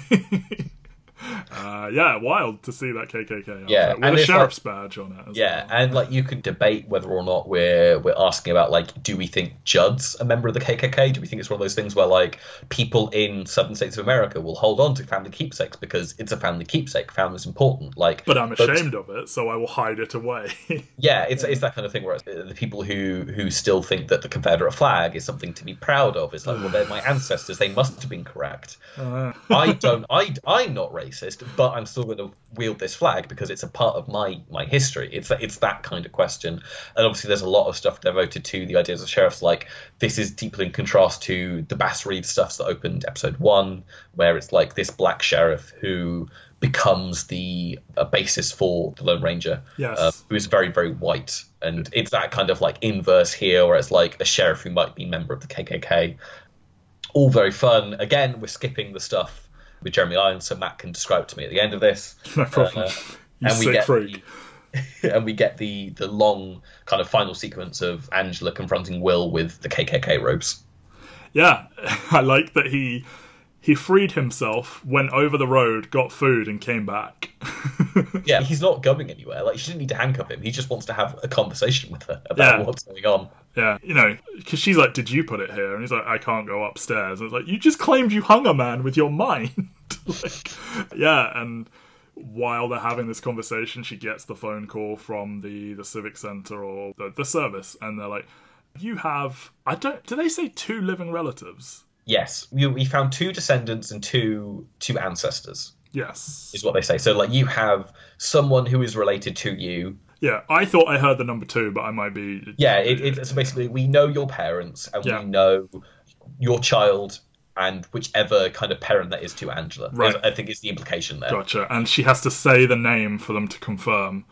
Uh, yeah, wild to see that KKK Yeah, with and a sheriff's badge on it. Yeah, well. and like you could debate whether or not we're we're asking about like, do we think Judd's a member of the KKK? Do we think it's one of those things where like people in southern states of America will hold on to family keepsakes because it's a family keepsake, family's important. Like, But I'm ashamed of it, so I will hide it away. Yeah, it's it's that kind of thing where it's, uh, the people who who still think that the Confederate flag is something to be proud of. is like, well, they're my ancestors; they must have been correct. Uh, I don't. I I'm not racist, but I'm still going to wield this flag because it's a part of my my history. It's that it's that kind of question, and obviously there's a lot of stuff devoted to the ideas of sheriffs. Like this is deeply in contrast to the Bass Reeves stuff that opened episode one, where it's like this black sheriff who becomes the basis for the Lone Ranger, Yes. uh, who is very very white, and it's that kind of like inverse here, where it's like a sheriff who might be a member of the KKK all very fun. Again, we're skipping the stuff with Jeremy Irons, so Matt can describe it to me at the end of this. no problem. Uh, and we get. The, and we get the the long kind of final sequence of Angela confronting Will with the KKK robes. Yeah, I like that he he freed himself, went over the road, got food, and came back. Yeah, he's not going anywhere. Like she didn't need to handcuff him. He just wants to have a conversation with her about Yeah. what's going on. yeah, you know, because she's like, "Did you put it here?" And he's like, "I can't go upstairs." And it's like, "You just claimed you hung a man with your mind." like, yeah, and while they're having this conversation, she gets the phone call from the the civic center or the, the service, and they're like, "You have I don't do they say two living relatives?" Yes, we, we found two descendants and two two ancestors. Yes. Is what they say. So like you have someone who is related to you Yeah, I thought I heard the number two, but I might be. Yeah, it, it, so basically we know your parents and Yeah. we know your child and whichever kind of parent that is to Angela. Right. I think is the implication there. Gotcha. And she has to say the name for them to confirm.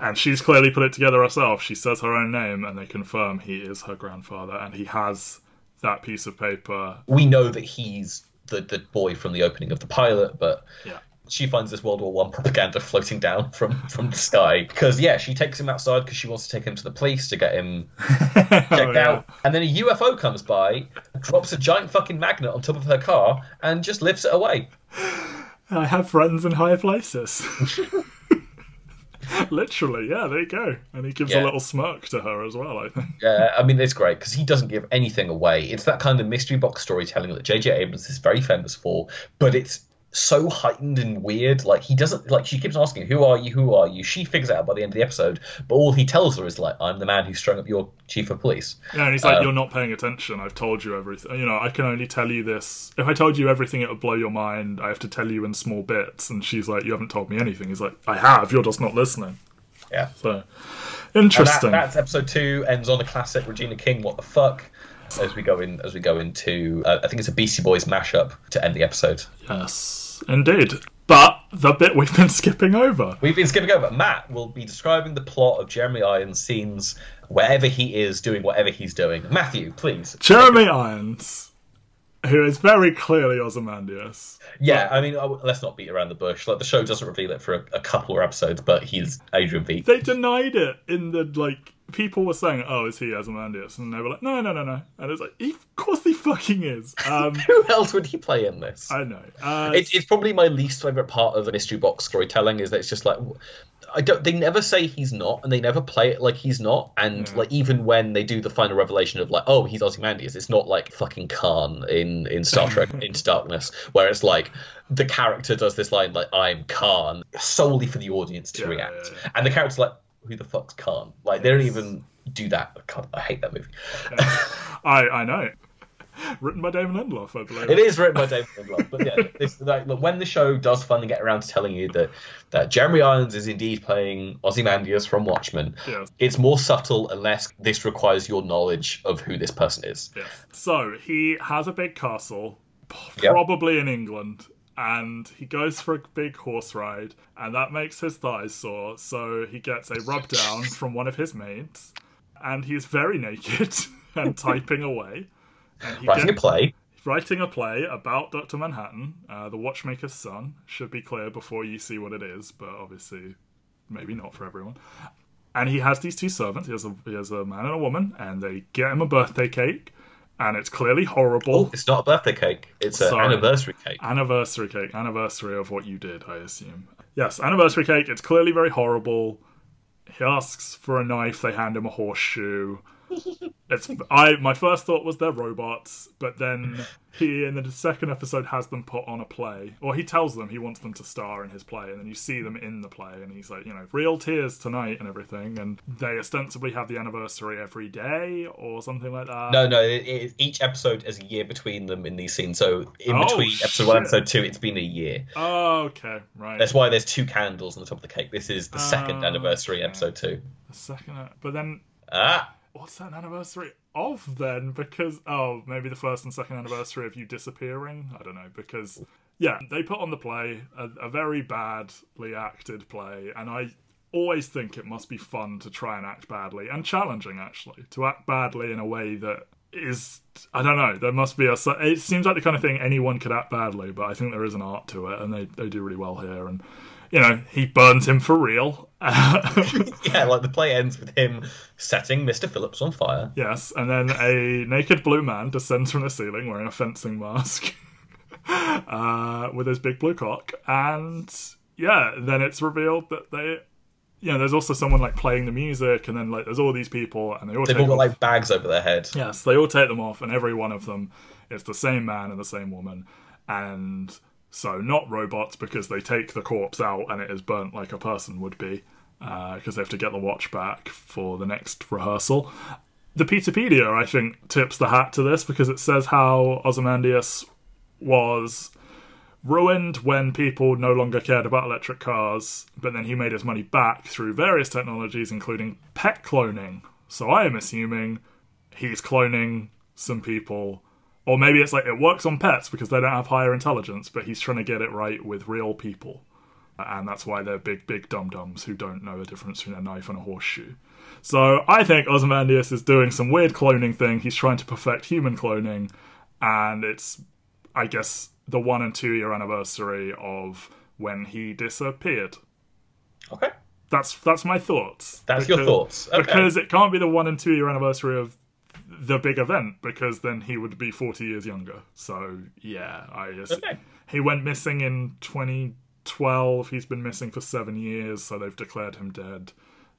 And she's clearly put it together herself. She says her own name, and they confirm he is her grandfather, and he has that piece of paper. We know that he's the, the boy from the opening of the pilot, but Yeah. She finds this World War One propaganda floating down from from the sky because yeah, she takes him outside because she wants to take him to the police to get him oh, checked Oh, yeah. out, and then a UFO comes by, drops a giant fucking magnet on top of her car, and just lifts it away. I have friends in high places. Literally, yeah, there you go. And he gives a little smirk to her as well, I think. Yeah, I mean it's great because he doesn't give anything away. It's that kind of mystery box storytelling that J.J. Abrams is very famous for, but it's so heightened and weird. Like he doesn't like she keeps asking, "Who are you? Who are you?" She figures out by the end of the episode, but all he tells her is like, "I'm the man who strung up your chief of police." Yeah, and he's like, Um, You're not paying attention. I've told you everything. You know, I can only tell you this. If I told you everything, it would blow your mind. I have to tell you in small bits. And she's like, You haven't told me anything. He's like, I have. You're just not listening. Yeah, So, and interesting. that, that's episode two. Ends on a classic Regina King. What the fuck? As we go in, as we go into, uh, I think it's a Beastie Boys mashup to end the episode. Yes, indeed. But the bit we've been skipping over. We've been skipping over. Matt will be describing the plot of Jeremy Irons' scenes wherever he is doing whatever he's doing. Matthew, please. Jeremy Irons, who is very clearly Ozymandias. Yeah, I mean, let's not beat around the bush. Like the show doesn't reveal it for a, a couple of episodes, but he's Adrian Veidt. They denied it in the, like, people were saying, oh, is he Ozymandias? And they were like, no, no, no, no. And it's like, of course he fucking is. Um, Who else would he play in this? I know. Uh, It, it's probably my least favorite part of the mystery box storytelling is that it's just like I don't. They never say he's not, and they never play it like he's not. And Yeah. like even when they do the final revelation of like, oh, he's Ozymandias, it's not like fucking Khan in in Star Trek Into Darkness, where it's like the character does this line like, I'm Khan, solely for the audience to Yeah, react, yeah. and the character's like, who the fuck's Khan? Like they don't even do that. God, I hate that movie. I, I know. Written by David Lindelof, I believe. It is written by David Lindelof, but yeah, this, like, look, when the show does finally get around to telling you that that Jeremy Irons is indeed playing Ozymandias from Watchmen, Yes. it's more subtle unless this requires your knowledge of who this person is. Yeah. So he has a big castle, Yep. probably in England, and he goes for a big horse ride, and that makes his thighs sore. So he gets a rub down from one of his mates, and he's very naked and typing away. And Writing a play. writing a play about Dr. Manhattan, uh, the watchmaker's son. Should be clear before you see what it is, but obviously, maybe not for everyone. And he has these two servants. He has a he has a man and a woman, and they get him a birthday cake, and it's clearly horrible. Oh, it's not a birthday cake. It's an anniversary cake. Anniversary cake, anniversary of what you did, I assume. Yes, anniversary cake. It's clearly very horrible. He asks for a knife. They hand him a horseshoe. It's I. My first thought was they're robots, but then he in the second episode has them put on a play, or he tells them he wants them to star in his play, and then you see them in the play, and he's like, you know, real tears tonight and everything, and they ostensibly have the anniversary every day or something like that. No, no. It, it, each episode is a year between them in these scenes. So in Oh, between episode one and episode two, it's been a year. Oh, okay, right. That's why there's two candles on the top of the cake. This is the second Oh, anniversary okay. episode two. the second, but then Ah, what's that anniversary of then? Because oh, maybe the first and second anniversary of you disappearing. I don't know because yeah, they put on the play a, a very badly acted play, and I always think it must be fun to try and act badly and challenging actually to act badly in a way that is I don't know. There must be a. It seems like the kind of thing anyone could act badly, but I think there is an art to it, and they they do really well here. And you know, he burns him for real. yeah. Like the play ends with him setting Mr. Phillips on fire. Yes, and then a naked blue man descends from the ceiling wearing a fencing mask uh, with his big blue cock. And yeah, then it's revealed that they. You know, there's also someone like playing the music, and then like there's all these people, and they all They've take all got off. like bags over their head. Yes, they all take them off, and every one of them is the same man and the same woman, and so not robots because they take the corpse out and it is burnt like a person would be, uh, because they have to get the watch back for the next rehearsal. The Peteypedia, I think, tips the hat to this because it says how Ozymandias was ruined when people no longer cared about electric cars, but then he made his money back through various technologies, including pet cloning. So I am assuming he's cloning some people. Or maybe it's like it works on pets because they don't have higher intelligence, but he's trying to get it right with real people. And that's why they're big, big dum dums who don't know the difference between a knife and a horseshoe. So I think Ozymandias is doing some weird cloning thing. He's trying to perfect human cloning, and it's, I guess, the one and two year anniversary of when he disappeared. Okay. That's that's my thoughts. That's your thoughts. Okay. Because it can't be the one and two year anniversary of the big event, because then he would be forty years younger. So yeah, I just, Okay. he went missing in twenty twelve. He's been missing for seven years, so they've declared him dead.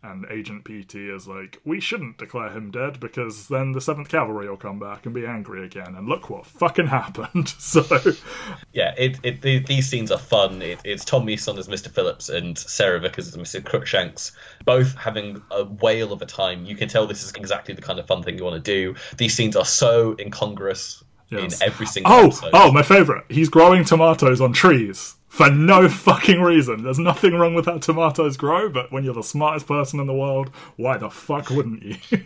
And Agent Petey is like, we shouldn't declare him dead because then the Seventh Cavalry will come back and be angry again. And look what fucking happened. So Yeah, it, it the, these scenes are fun. It, it's Tom Mison as Mr. Phillips and Sara Vickers as Mr. Crookshanks, both having a whale of a time. You can tell this is exactly the kind of fun thing you want to do. These scenes are so incongruous Yes. in every single Oh, episode. oh, my favorite. He's growing tomatoes on trees for no fucking reason. There's nothing wrong with how tomatoes grow, but when you're the smartest person in the world, why the fuck wouldn't you?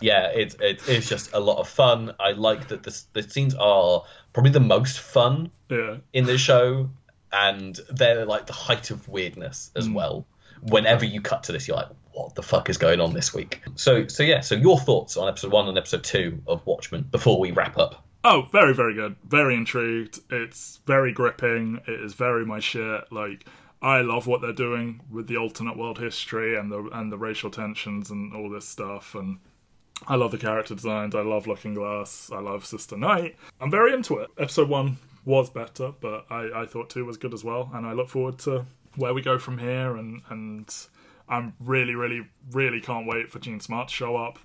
yeah, it's it, it's just a lot of fun. I like that the the scenes are probably the most fun yeah. in the show, and they're like the height of weirdness as mm. well. Whenever you cut to this, you're like, "What the fuck is going on this week?" So, so yeah. So your thoughts on episode one and episode two of Watchmen before we wrap up? Oh, very, very good. Very intrigued. It's very gripping. It is very my shit. Like, I love what they're doing with the alternate world history and the and the racial tensions and all this stuff. And I love the character designs. I love Looking Glass. I love Sister Night. I'm very into it. Episode one was better, but I, I thought two was good as well. And I look forward to where we go from here. And and I'm really, really, really can't wait for Jean Smart to show up.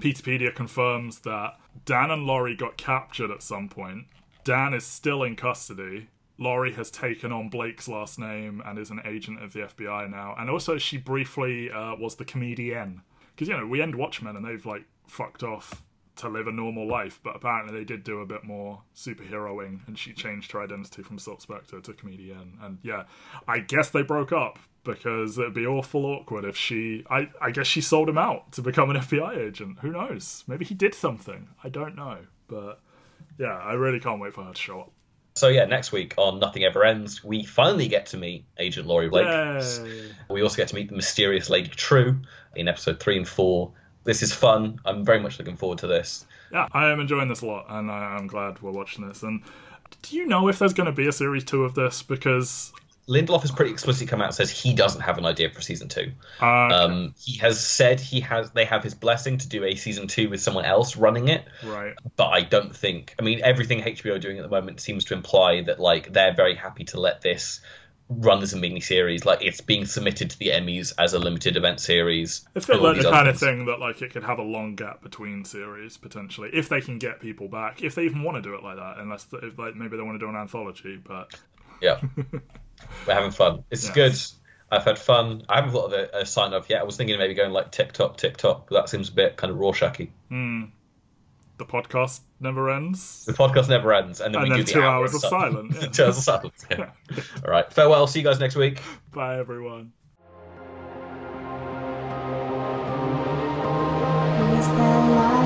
Peteypedia confirms that Dan and Laurie got captured at some point. Dan is still in custody. Laurie has taken on Blake's last name and is an agent of the FBI now. And also, she briefly uh, was the comedienne. Because, you know, we end Watchmen and they've, like, fucked off to live a normal life, but apparently they did do a bit more superheroing and she changed her identity from Silk Spectre to comedian. And yeah, I guess they broke up because it'd be awful awkward if she I, I guess she sold him out to become an FBI agent. Who knows? Maybe he did something. I don't know. But yeah, I really can't wait for her to show up. So yeah, next week on Nothing Ever Ends, we finally get to meet Agent Laurie Blake. Yay. We also get to meet the mysterious Lady Trieu in episode three and four. This is fun. I'm very much looking forward to this. Yeah, I am enjoying this a lot, and I, I'm glad we're watching this. And do you know if there's going to be a series two of this? Because Lindelof has pretty explicitly come out and says he doesn't have an idea for season two. uh, Um, he has said he has they have his blessing to do a season two with someone else running it, right, but I don't think. I mean, everything HBO are doing at the moment seems to imply that like they're very happy to let this run as a mini series. Like it's being submitted to the Emmys as a limited event series. it feels and all like the kind of thing that like it could have a long gap between series potentially, if they can get people back, if they even want to do it like that. Unless if like maybe they want to do an anthology, but Yeah, we're having fun. It's Yes. good. I've had fun. I haven't thought of a, a sign off yet. I was thinking maybe going like TikTok, TikTok. But that seems a bit kind of Rorschachy. Hmm. The podcast never ends. The podcast never ends, and then And we then do two the hours of silence. silence, yeah. two hours of silence. Yeah. All right. Farewell. See you guys next week. Bye everyone. Is the light